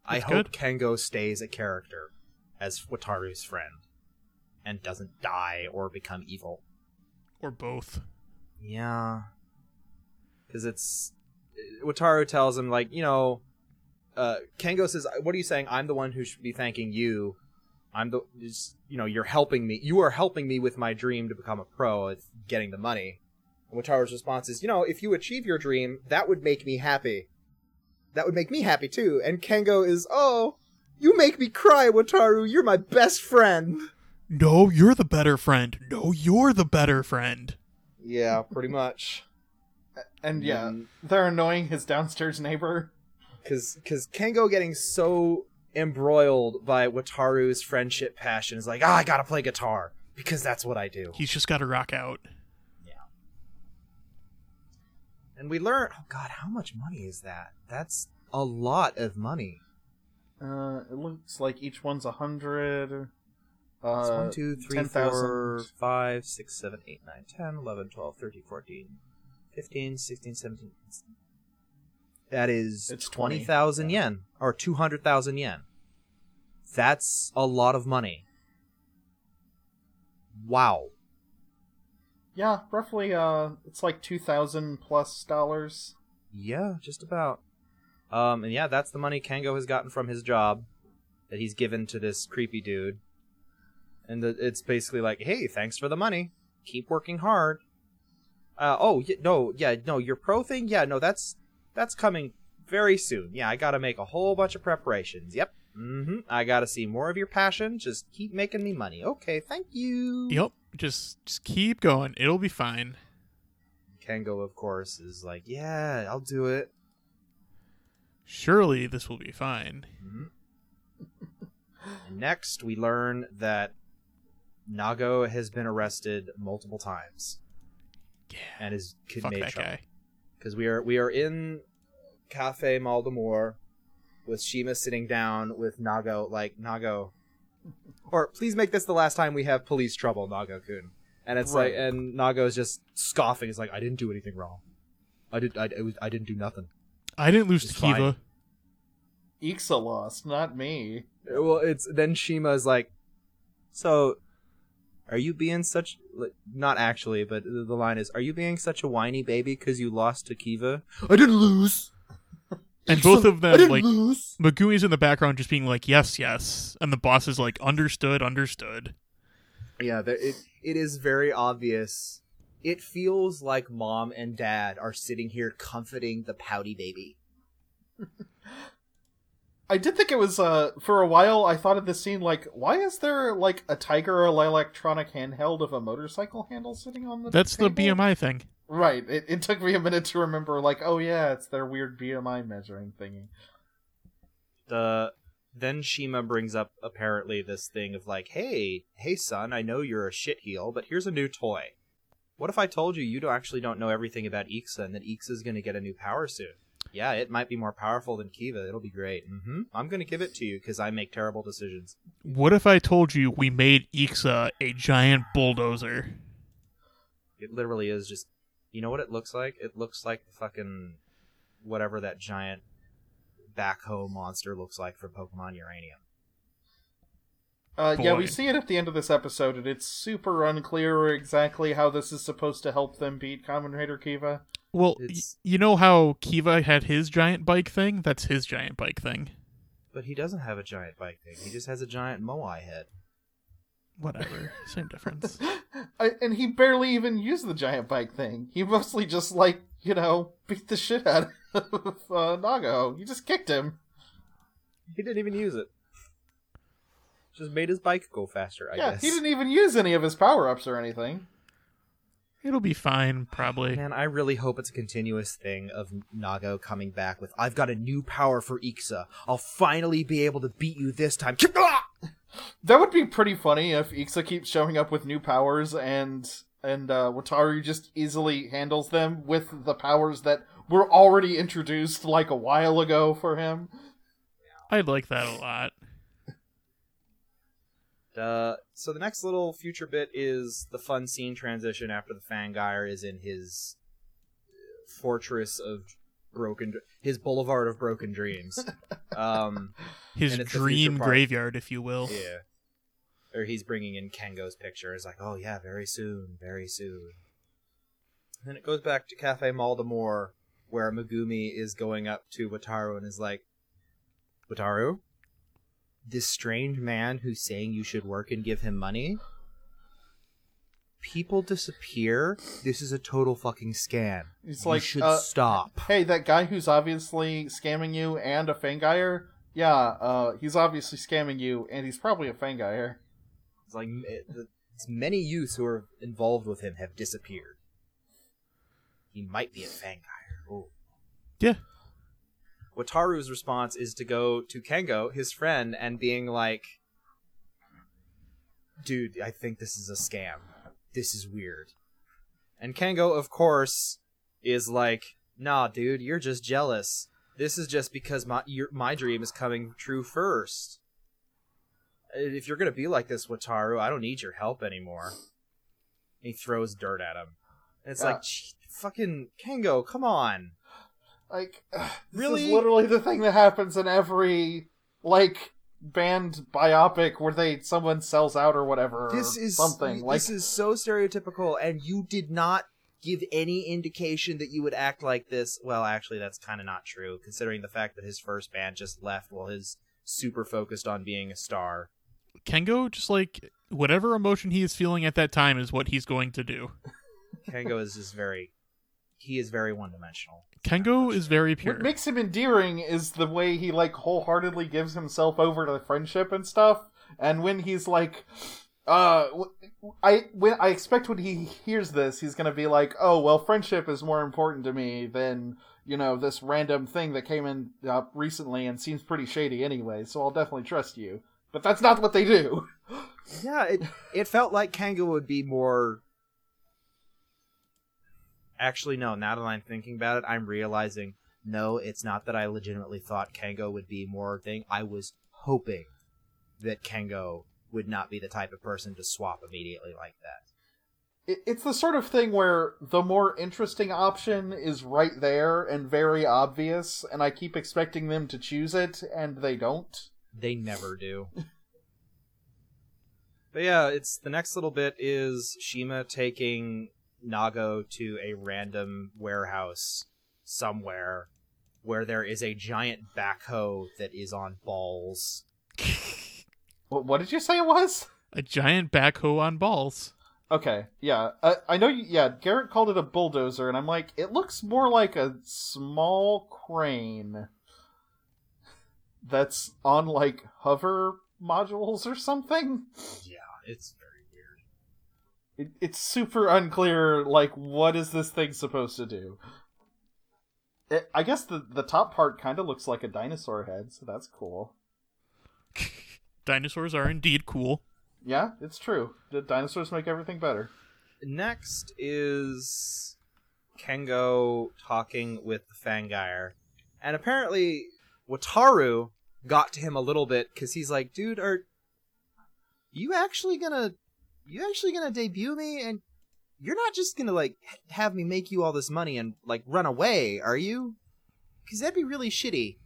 I hope good. Kengo stays a character as Wataru's friend, and doesn't die or become evil. Or both. Yeah. Because it's. Wataru tells him, like, you know. Uh, Kengo says, What are you saying? I'm the one who should be thanking you. I'm the. Is, you know, you're helping me. You are helping me with my dream to become a pro, it's getting the money. And Wataru's response is, You know, if you achieve your dream, that would make me happy. That would make me happy too. And Kengo is, Oh, you make me cry, Wataru. You're my best friend. No, you're the better friend. No, you're the better friend. Yeah, pretty much. And yeah, Mm. they're annoying his downstairs neighbor. because because Kengo getting so embroiled by Wataru's friendship passion is like, ah, I gotta play guitar because that's what I do. He's just got to rock out. Yeah. And we learn, oh god, how much money is that? That's a lot of money. Uh, it looks like each one's a hundred. It's Uh, 1, 2, 3, 10,000. 4, 5, 6, 7, 8, 9, 10, 11, 12, 13, 14, 15, 16, 17. That is It's 20, 20,000 yeah. yen, or 200,000 yen. That's a lot of money. Wow. Yeah, roughly. Uh, it's like two thousand plus dollars. Yeah, just about. Um, and yeah, that's the money Kengo has gotten from his job that he's given to this creepy dude. And it's basically like, hey, thanks for the money. Keep working hard. Uh, oh, no, yeah, no, your pro thing, yeah, no, that's that's coming very soon. Yeah, I gotta make a whole bunch of preparations. Yep. Mm-hmm. I gotta see more of your passion. Just keep making me money. Okay, thank you. Yep. Just just keep going. It'll be fine. Kengo, of course, is like, yeah, I'll do it. Surely this will be fine. And next, we learn that Nago has been arrested multiple times Yeah. and is kid Fuck made that trouble. guy. Because we are we are in Cafe Mald'amour with Shima sitting down with Nago, like Nago, or please make this the last time we have police trouble, Nago-kun. And it's like, and Nago is just scoffing. He's like, I didn't do anything wrong. I did. I, it was, I didn't do nothing. I didn't lose It's to Kiva. Ixa lost, not me. Well, it's then Shima is like, so, are you being such? Not actually, but the line is, are you being such a whiny baby because you lost to Kiva? I didn't lose. And both of I them didn't like lose. Magui's in the background just being like, Yes, yes. And the boss is like, Understood, understood. Yeah, there, it it is very obvious. It feels like mom and dad are sitting here comforting the pouty baby. I did think it was uh for a while I thought of this scene like why is there like a Tiger or electronic handheld of a motorcycle handle sitting on the That's the? BMI thing. Right. It, it took me a minute to remember like oh yeah, it's their weird BMI measuring thingy. The then Shima brings up apparently this thing of like, hey, hey son, I know you're a shitheel, but here's a new toy. What if I told you you don't actually don't know everything about Ixa and that Ixa's gonna get a new power soon? Yeah, it might be more powerful than Kiva. It'll be great. hmm I'm gonna give it to you because I make terrible decisions. What if I told you we made Ixa a giant bulldozer? It literally is just. You know what it looks like? It looks like fucking whatever that giant backhoe monster looks like from Pokemon Uranium. Uh, yeah, we see it at the end of this episode, and it's super unclear exactly how this is supposed to help them beat Kamen Rider Kiva. Well, y- you know how Kiva had his giant bike thing? That's his giant bike thing. But he doesn't have a giant bike thing. He just has a giant Moai head. Whatever. Same difference. I, and he barely even used the giant bike thing. He mostly just, like, you know, beat the shit out of uh, Nago. He just kicked him. He didn't even use it. Just made his bike go faster, I yeah, guess. he didn't even use any of his power ups or anything. It'll be fine, probably. Man, I really hope it's a continuous thing of Nago coming back with, I've got a new power for Ixa. I'll finally be able to beat you this time. That would be pretty funny if Ixa keeps showing up with new powers and and uh, Wataru just easily handles them with the powers that were already introduced like a while ago for him. I'd like that a lot. Uh, so the next little future bit is the fun scene transition after the Fangire is in his fortress of broken, his boulevard of broken dreams. um, His And it's the dream graveyard, if you will. yeah. Or he's bringing in Kengo's picture. It's like, oh yeah, very soon, very soon. then it goes back to Cafe Mald'amour, where Megumi is going up to Wataru and is like, Wataru, this strange man who's saying you should work and give him money. People disappear. This is a total fucking scam. It's you like, should uh, stop. Hey, that guy who's obviously scamming you and a Fangire, yeah, uh, he's obviously scamming you and he's probably a Fangire. It's like it, it's many youths who are involved with him have disappeared. He might be a Fangire. Yeah. Wataru's response is to go to Kengo, his friend, and being like, "Dude, I think this is a scam. This is weird." And Kengo, of course, is like, "Nah, dude, you're just jealous. This is just because my your, my dream is coming true first. If you're gonna be like this, Wataru, I don't need your help anymore." He throws dirt at him. And it's Yeah. like, fucking Kengo, come on. Like, this Really? is literally the thing that happens in every, like, band biopic where they someone sells out or whatever. this or is something. Like, this is so stereotypical and you did not give any indication that you would act like this well actually that's kind of not true considering the fact that his first band just left while his super focused on being a star Kengo, just like whatever emotion he is feeling at that time is what he's going to do. kengo is just very he is very one-dimensional Kengo is very pure. What makes him endearing is the way he like wholeheartedly gives himself over to the friendship and stuff. And when he's like, uh, I when I expect when he hears this, he's gonna be like, oh well, friendship is more important to me than you know this random thing that came in uh, recently and seems pretty shady anyway. So I'll definitely trust you. But that's not what they do. yeah it it felt like kengo would be more actually no now that i'm thinking about it i'm realizing no it's not that i legitimately thought kengo would be more thing. I was hoping that kengo would not be the type of person to swap immediately like that. It's the sort of thing where the more interesting option is right there and very obvious, and I keep expecting them to choose it, and they don't. they never do. But yeah it's the next little bit is shima taking nago to a random warehouse somewhere where there is a giant backhoe that is on balls What, what did you say it was? a giant backhoe on balls. Okay, yeah, I, I know. You, yeah, Garrett called it a bulldozer, and I'm like, it looks more like a small crane that's on like hover modules or something. Yeah, it's very weird. It, it's super unclear. Like, what is this thing supposed to do? It, I guess the the top part kind of looks like a dinosaur head, so that's cool. Dinosaurs are indeed cool. Yeah, it's true. The dinosaurs make everything better. Next is Kengo talking with the Fangire, And apparently, Wataru got to him a little bit because he's like, dude, are you actually gonna, you actually gonna debut me? And you're not just gonna like have me make you all this money and like run away, are you? Because that'd be really shitty.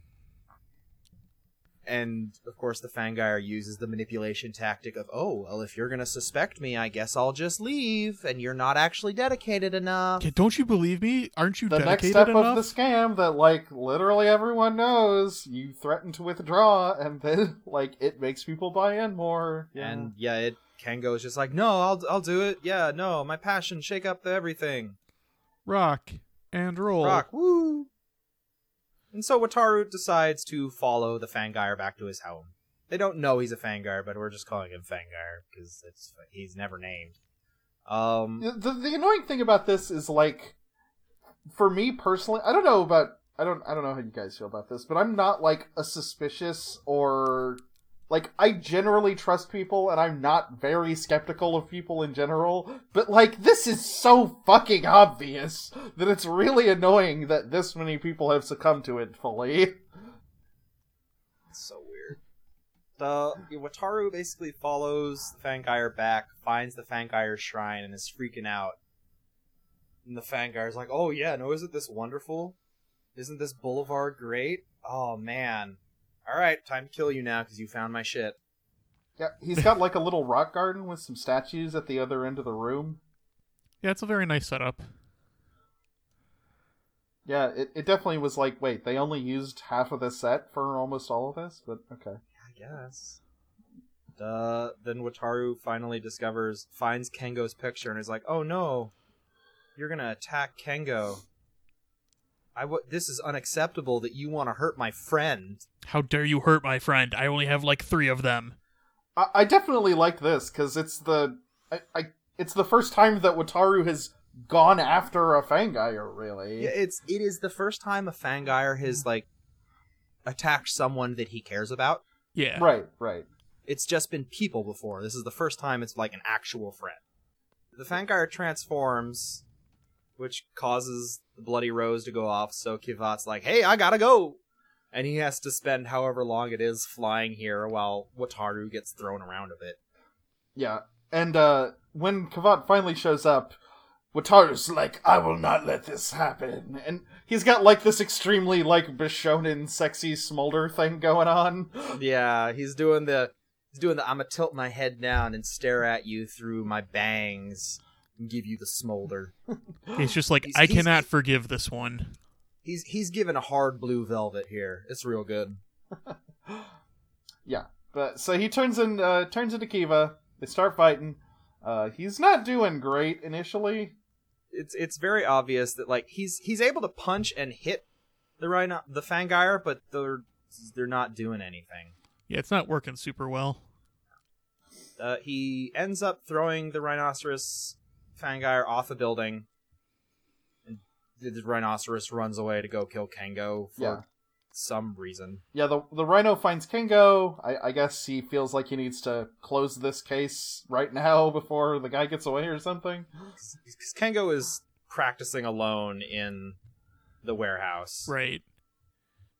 And of course, the Fangire uses the manipulation tactic of, oh, well, if you're gonna suspect me, I guess I'll just leave, and you're not actually dedicated enough. Yeah, don't you believe me? Aren't you the next step enough? of the scam that like literally everyone knows you threaten to withdraw and then like it makes people buy in more yeah. And yeah, it Kengo's just like, no, I'll I'll do it. Yeah, no, my passion, shake up the everything. Rock and roll. Rock, woo. And so Wataru decides to follow the Fangire back to his home. They don't know he's a Fangire, but we're just calling him Fangire because it's he's never named. Um, the, the annoying thing about this is like for me personally i don't know about i don't i don't know how you guys feel about this but i'm not like a suspicious or like i generally trust people and i'm not very skeptical of people in general but like this is so fucking obvious that it's really annoying that this many people have succumbed to it fully It's so weird. The Wataru basically follows the Fangire back, finds the Fangire shrine, and is freaking out. And the Fangire's like, "Oh yeah, no, isn't this wonderful? Isn't this boulevard great? Oh man! All right, time to kill you now because you found my shit." yeah he's got like a little rock garden with some statues at the other end of the room Yeah, it's a very nice setup. Yeah, it, it definitely was like, wait, they only used half of the set for almost all of this? But okay. I guess. Uh, then Wataru finally discovers, finds Kengo's picture, and is like, "Oh no, you're gonna attack Kengo. I w- this is unacceptable that you want to hurt my friend." How dare you hurt my friend? I only have like three of them. I, I definitely like this, because it's the I, I it's the first time that Wataru has gone after a Fangire, really. Yeah, it's it is the first time a Fangire has like attacked someone that he cares about. Yeah. Right, right. It's just been people before. This is the first time it's like an actual friend. The Fangire transforms, which causes the Bloody Rose to go off, so Kivat's like, hey, I gotta go! And he has to spend however long it is flying here while Wataru gets thrown around a bit. Yeah. And uh when Kivat finally shows up, Wataru's like, I will not let this happen. And he's got like this extremely like Bishonen sexy smolder thing going on. Yeah, he's doing the he's doing the I'ma tilt my head down and stare at you through my bangs and give you the smolder. He's just like, He's- I he's- cannot forgive this one. He's he's given a hard blue velvet here. It's real good. Yeah. But so he turns in uh turns into Kiva. They start fighting. Uh he's not doing great initially. It's it's very obvious that like he's he's able to punch and hit the rhino the Fangire, but they're they're not doing anything. Yeah, it's not working super well. Uh, he ends up throwing the rhinoceros Fangire off a building, and the the rhinoceros runs away to go kill Kengo for Yeah. some reason. Yeah, the the rhino finds Kengo. I, I guess he feels like he needs to close this case right now before the guy gets away or something. Because Kengo is practicing alone in the warehouse Right.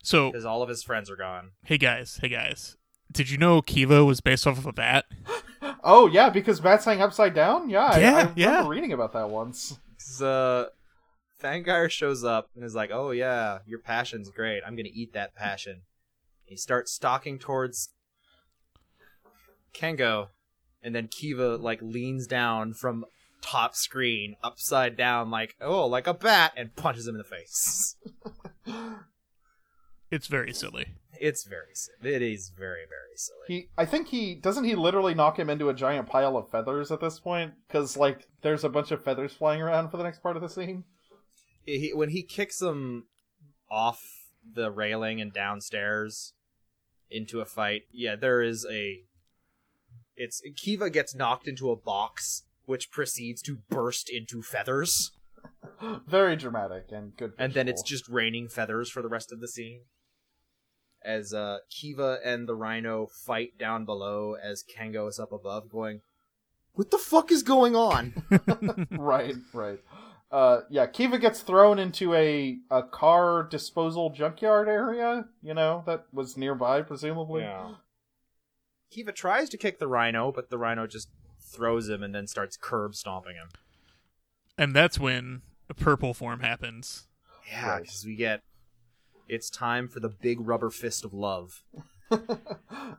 So, because all of his friends are gone. hey guys, hey guys. Did you know Kiva was based off of a bat? Oh yeah, because bats hang upside down. Yeah, Yeah, I, remember yeah. reading about that once. uh, Fangire shows up and is like, "Oh yeah, your passion's great. I'm gonna eat that passion." He starts stalking towards Kengo, and then Kiva like leans down from top screen, upside down, like oh, like a bat, and punches him in the face. It's very silly. It's very, si- it is very, very silly. He, I think he doesn't he literally knock him into a giant pile of feathers at this point because like there's a bunch of feathers flying around for the next part of the scene. he, when he kicks him off the railing and downstairs into a fight, yeah, there is a. It's Kiva gets knocked into a box, which proceeds to burst into feathers, Very dramatic and good. and then it's just raining feathers for the rest of the scene. As uh, Kiva and the Rhino fight down below, as Kengo is up above, going, "What the fuck is going on?" right, right. uh, yeah, Kiva gets thrown into a a car disposal junkyard area. You know that was nearby, presumably. Yeah. Kiva tries to kick the rhino, but the rhino just throws him and then starts curb stomping him. And that's when a purple form happens. Yeah, Right. because we get. It's time for the big rubber fist of love.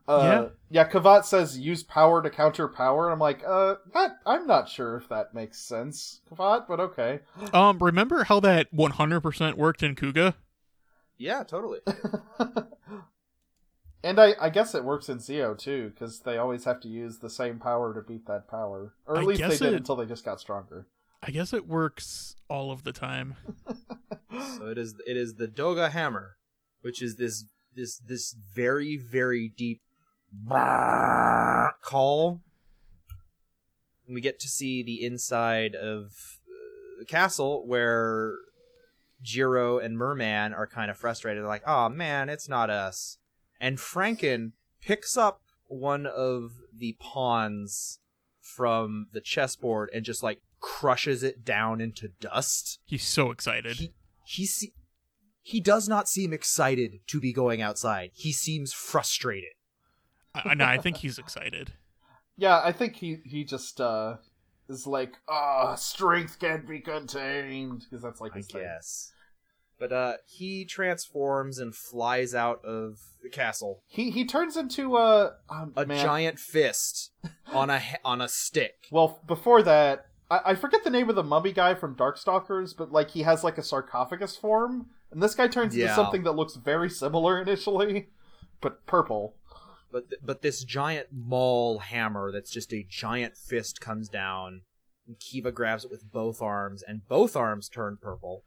Uh, Yeah. yeah. Kivat says use power to counter power. I'm like, uh, that I'm not sure if that makes sense, Kivat, but okay. Um, remember how that 100% worked in Kuuga? Yeah, totally. And I, I guess it works in Zi-O too, because they always have to use the same power to beat that power, or at I least they did it- until they just got stronger. I guess it works all of the time. so it is. It is the Dogga hammer, which is this this this very very deep call. And we get to see the inside of uh, the castle where Jiro and Merman are kind of frustrated. They're like, "Oh man, it's not us." And Franken picks up one of the pawns from the chessboard and just like crushes it down into dust He's so excited. he he se- he does not seem excited to be going outside. He seems frustrated. I, no, I think he's excited. Yeah, I think he he just uh is like, ah, strength can't be contained, because that's like I his thing. guess. But uh he transforms and flies out of the castle. He he turns into a um, A man. giant fist on a on a stick. Well, before that, I, I forget the name of the mummy guy from Darkstalkers, but like he has like a sarcophagus form, and this guy turns into something that looks very similar initially, but purple. But th- but this giant maul hammer that's just a giant fist comes down. And Kiva grabs it with both arms, and both arms turn purple.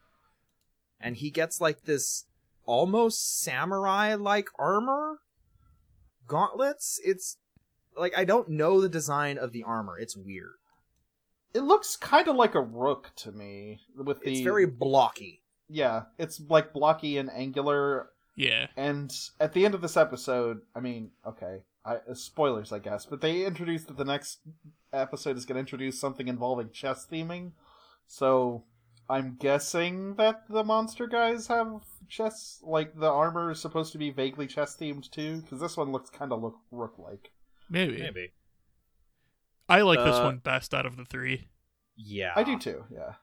And he gets like this almost samurai like armor gauntlets. It's like I don't know the design of the armor. It's weird. It looks kind of like a rook to me, with the It's very blocky. yeah. It's like blocky and angular, Yeah. and at the end of this episode, I mean, okay, I, uh, spoilers, I guess, but they introduced that the next episode is going to introduce something involving chess theming. So I'm guessing that the monster guys have chess, like the armor is supposed to be vaguely chess themed too, because this one looks kind of look rook like. Maybe. Maybe. I like this Uh, one best out of the three. Yeah. I do too. Yeah,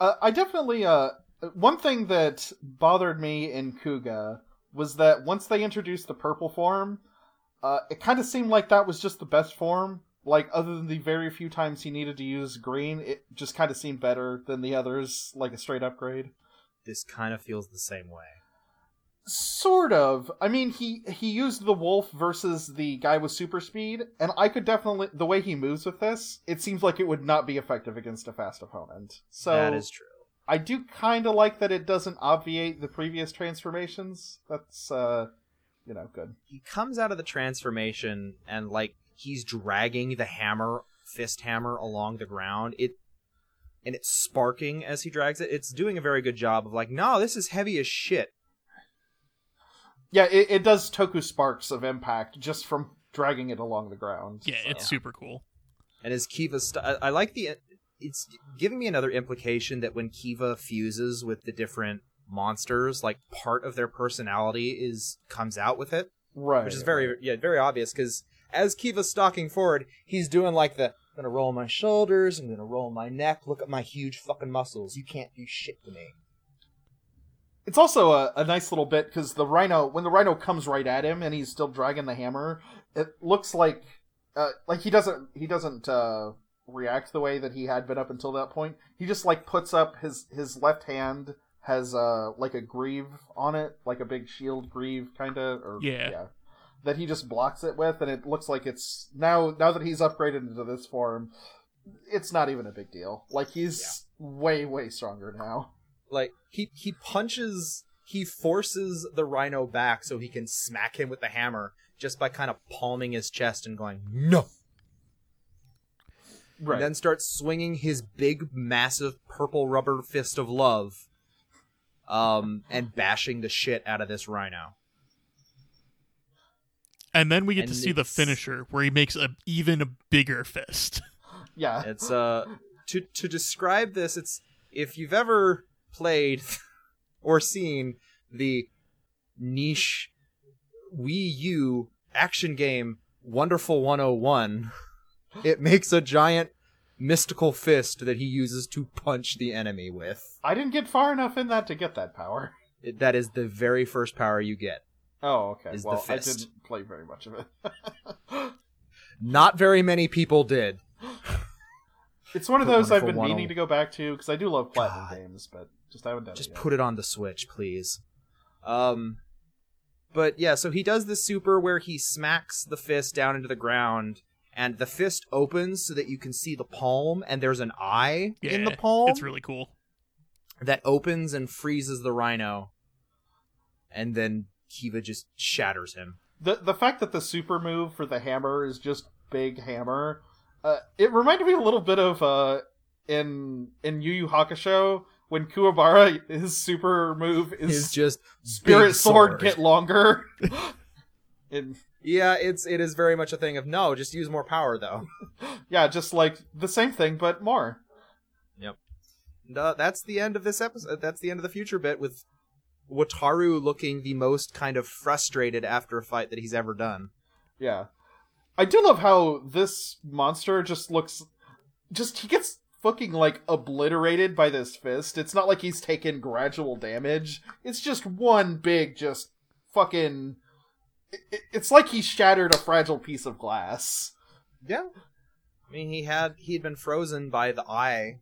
uh, I definitely. Uh, one thing that bothered me in Kuuga was that once they introduced the purple form, uh, it kind of seemed like that was just the best form. Like other than the very few times he needed to use green, it just kind of seemed better than the others, like a straight upgrade. This kind of feels the same way. Sort of. I mean, he he used the wolf versus the guy with super speed, and I could definitely the way he moves with this, it seems like it would not be effective against a fast opponent. So that is true. I do kind of like that it doesn't obviate the previous transformations. That's uh, you know, good. he comes out of the transformation and like he's dragging the hammer fist hammer along the ground it and it's sparking as he drags it it's doing a very good job of like no this is heavy as shit Yeah, it, it does toku sparks of impact just from dragging it along the ground. Yeah, so. it's super cool. and as kiva st- I, I like the it's giving me another implication that when kiva fuses with the different monsters like part of their personality is comes out with it right, which is very yeah very obvious because as Kiva's stalking forward, he's doing like the I'm gonna roll my shoulders, I'm gonna roll my neck. Look at my huge fucking muscles. You can't do shit to me. It's also a, a nice little bit because the rhino, when the rhino comes right at him and he's still dragging the hammer, it looks like uh, like he doesn't he doesn't uh, react the way that he had been up until that point. He just like puts up his his left hand has uh like a greave on it, like a big shield greave kind of, or Yeah. that he just blocks it with, and it looks like it's now now that he's upgraded into this form, it's not even a big deal. Like he's way way stronger now. Like he he punches, he forces the rhino back so he can smack him with the hammer just by kind of palming his chest and going no, Right. and then starts swinging his big massive purple rubber fist of love, um, and bashing the shit out of this rhino. And then we get And to see the finisher where he makes an even bigger fist. yeah. It's uh to to describe this, it's if you've ever played or seen the niche Wii U action game Wonderful 101, it makes a giant mystical fist that he uses to punch the enemy with. I didn't get far enough in that to get that power. It, that is the very first power you get. Oh, okay. Is the well, I didn't play very much of it. Not very many people did. it's one of those I've been meaning to go back to because I do love platinum God. games, but just haven't done Just it yet. put it on the Switch, please. Um, but yeah, so he does this super where he smacks the fist down into the ground, and the fist opens so that you can see the palm, and there's an eye Yeah, in the palm It's really cool. that opens and freezes the rhino, and then Kiva just shatters him. the the fact that the super move for the hammer is just big hammer uh, it reminded me a little bit of uh in in Yu Yu Hakusho when Kuwabara his super move is Is just spirit big sword, get longer and Yeah, it's it is very much a thing of no, just use more power though. yeah just like the same thing but more And, uh, that's the end of this episode. That's the end of the future bit with Wataru looking the most kind of frustrated after a fight that he's ever done. yeah I do love how this monster just looks just he gets fucking like obliterated by this fist it's not like he's taken gradual damage it's just one big just fucking it- it- it's like he shattered a fragile piece of glass Yeah. I mean, he had he had been frozen by the eye,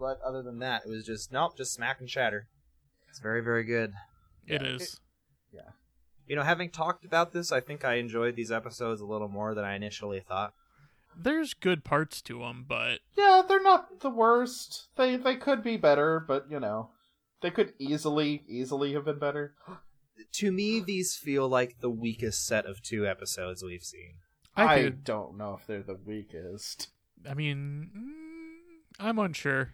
but other than that, it was just nope, just smack and shatter. It's very very good. It Yeah, is. You know, having talked about this, I think I enjoyed these episodes a little more than I initially thought. There's good parts to them, but yeah they're not the worst they they could be better but you know they could easily easily have been better To me, these feel like the weakest set of two episodes we've seen. I, i, could. don't know if they're the weakest I mean, mm, I'm unsure.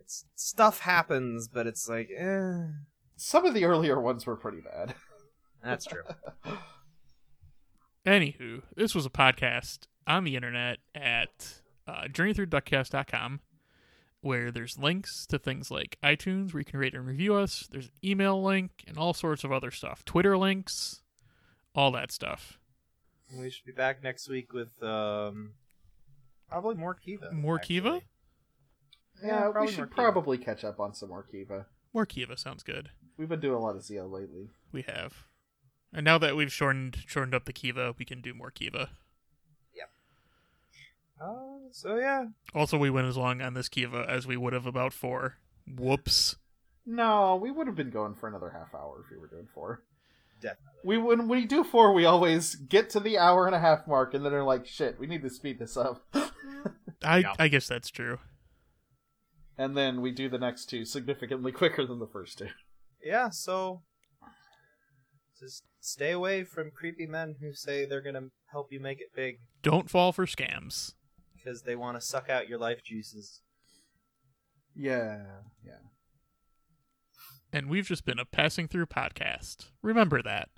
It's stuff happens, but it's like, eh, some of the earlier ones were pretty bad that's true. Anywho, this was a podcast on the internet at uh, journeythroughduckcast.com where there's links to things like iTunes where you can rate and review us. There's an email link and all sorts of other stuff. Twitter links, all that stuff. we should be back next week with um, probably more Kiva. More Kiva? actually. yeah, we should probably catch up on some more kiva More Kiva sounds good. we've been doing a lot of Zi-O lately We have. And now that we've shortened shortened up the Kiva, we can do more Kiva. Uh, so yeah, Also, we went as long on this Kiva as we would have about four. Whoops. no we would have been going for another half hour if we were doing four definitely. we when we do four we always get to the hour and a half mark and then are like shit we need to speed this up I Yeah. I guess that's true. and then we do the next two significantly quicker than the first two Yeah, so just stay away from creepy men who say they're gonna help you make it big Don't fall for scams. Because they want to suck out your life juices. yeah yeah And we've just been a passing through podcast. Remember that.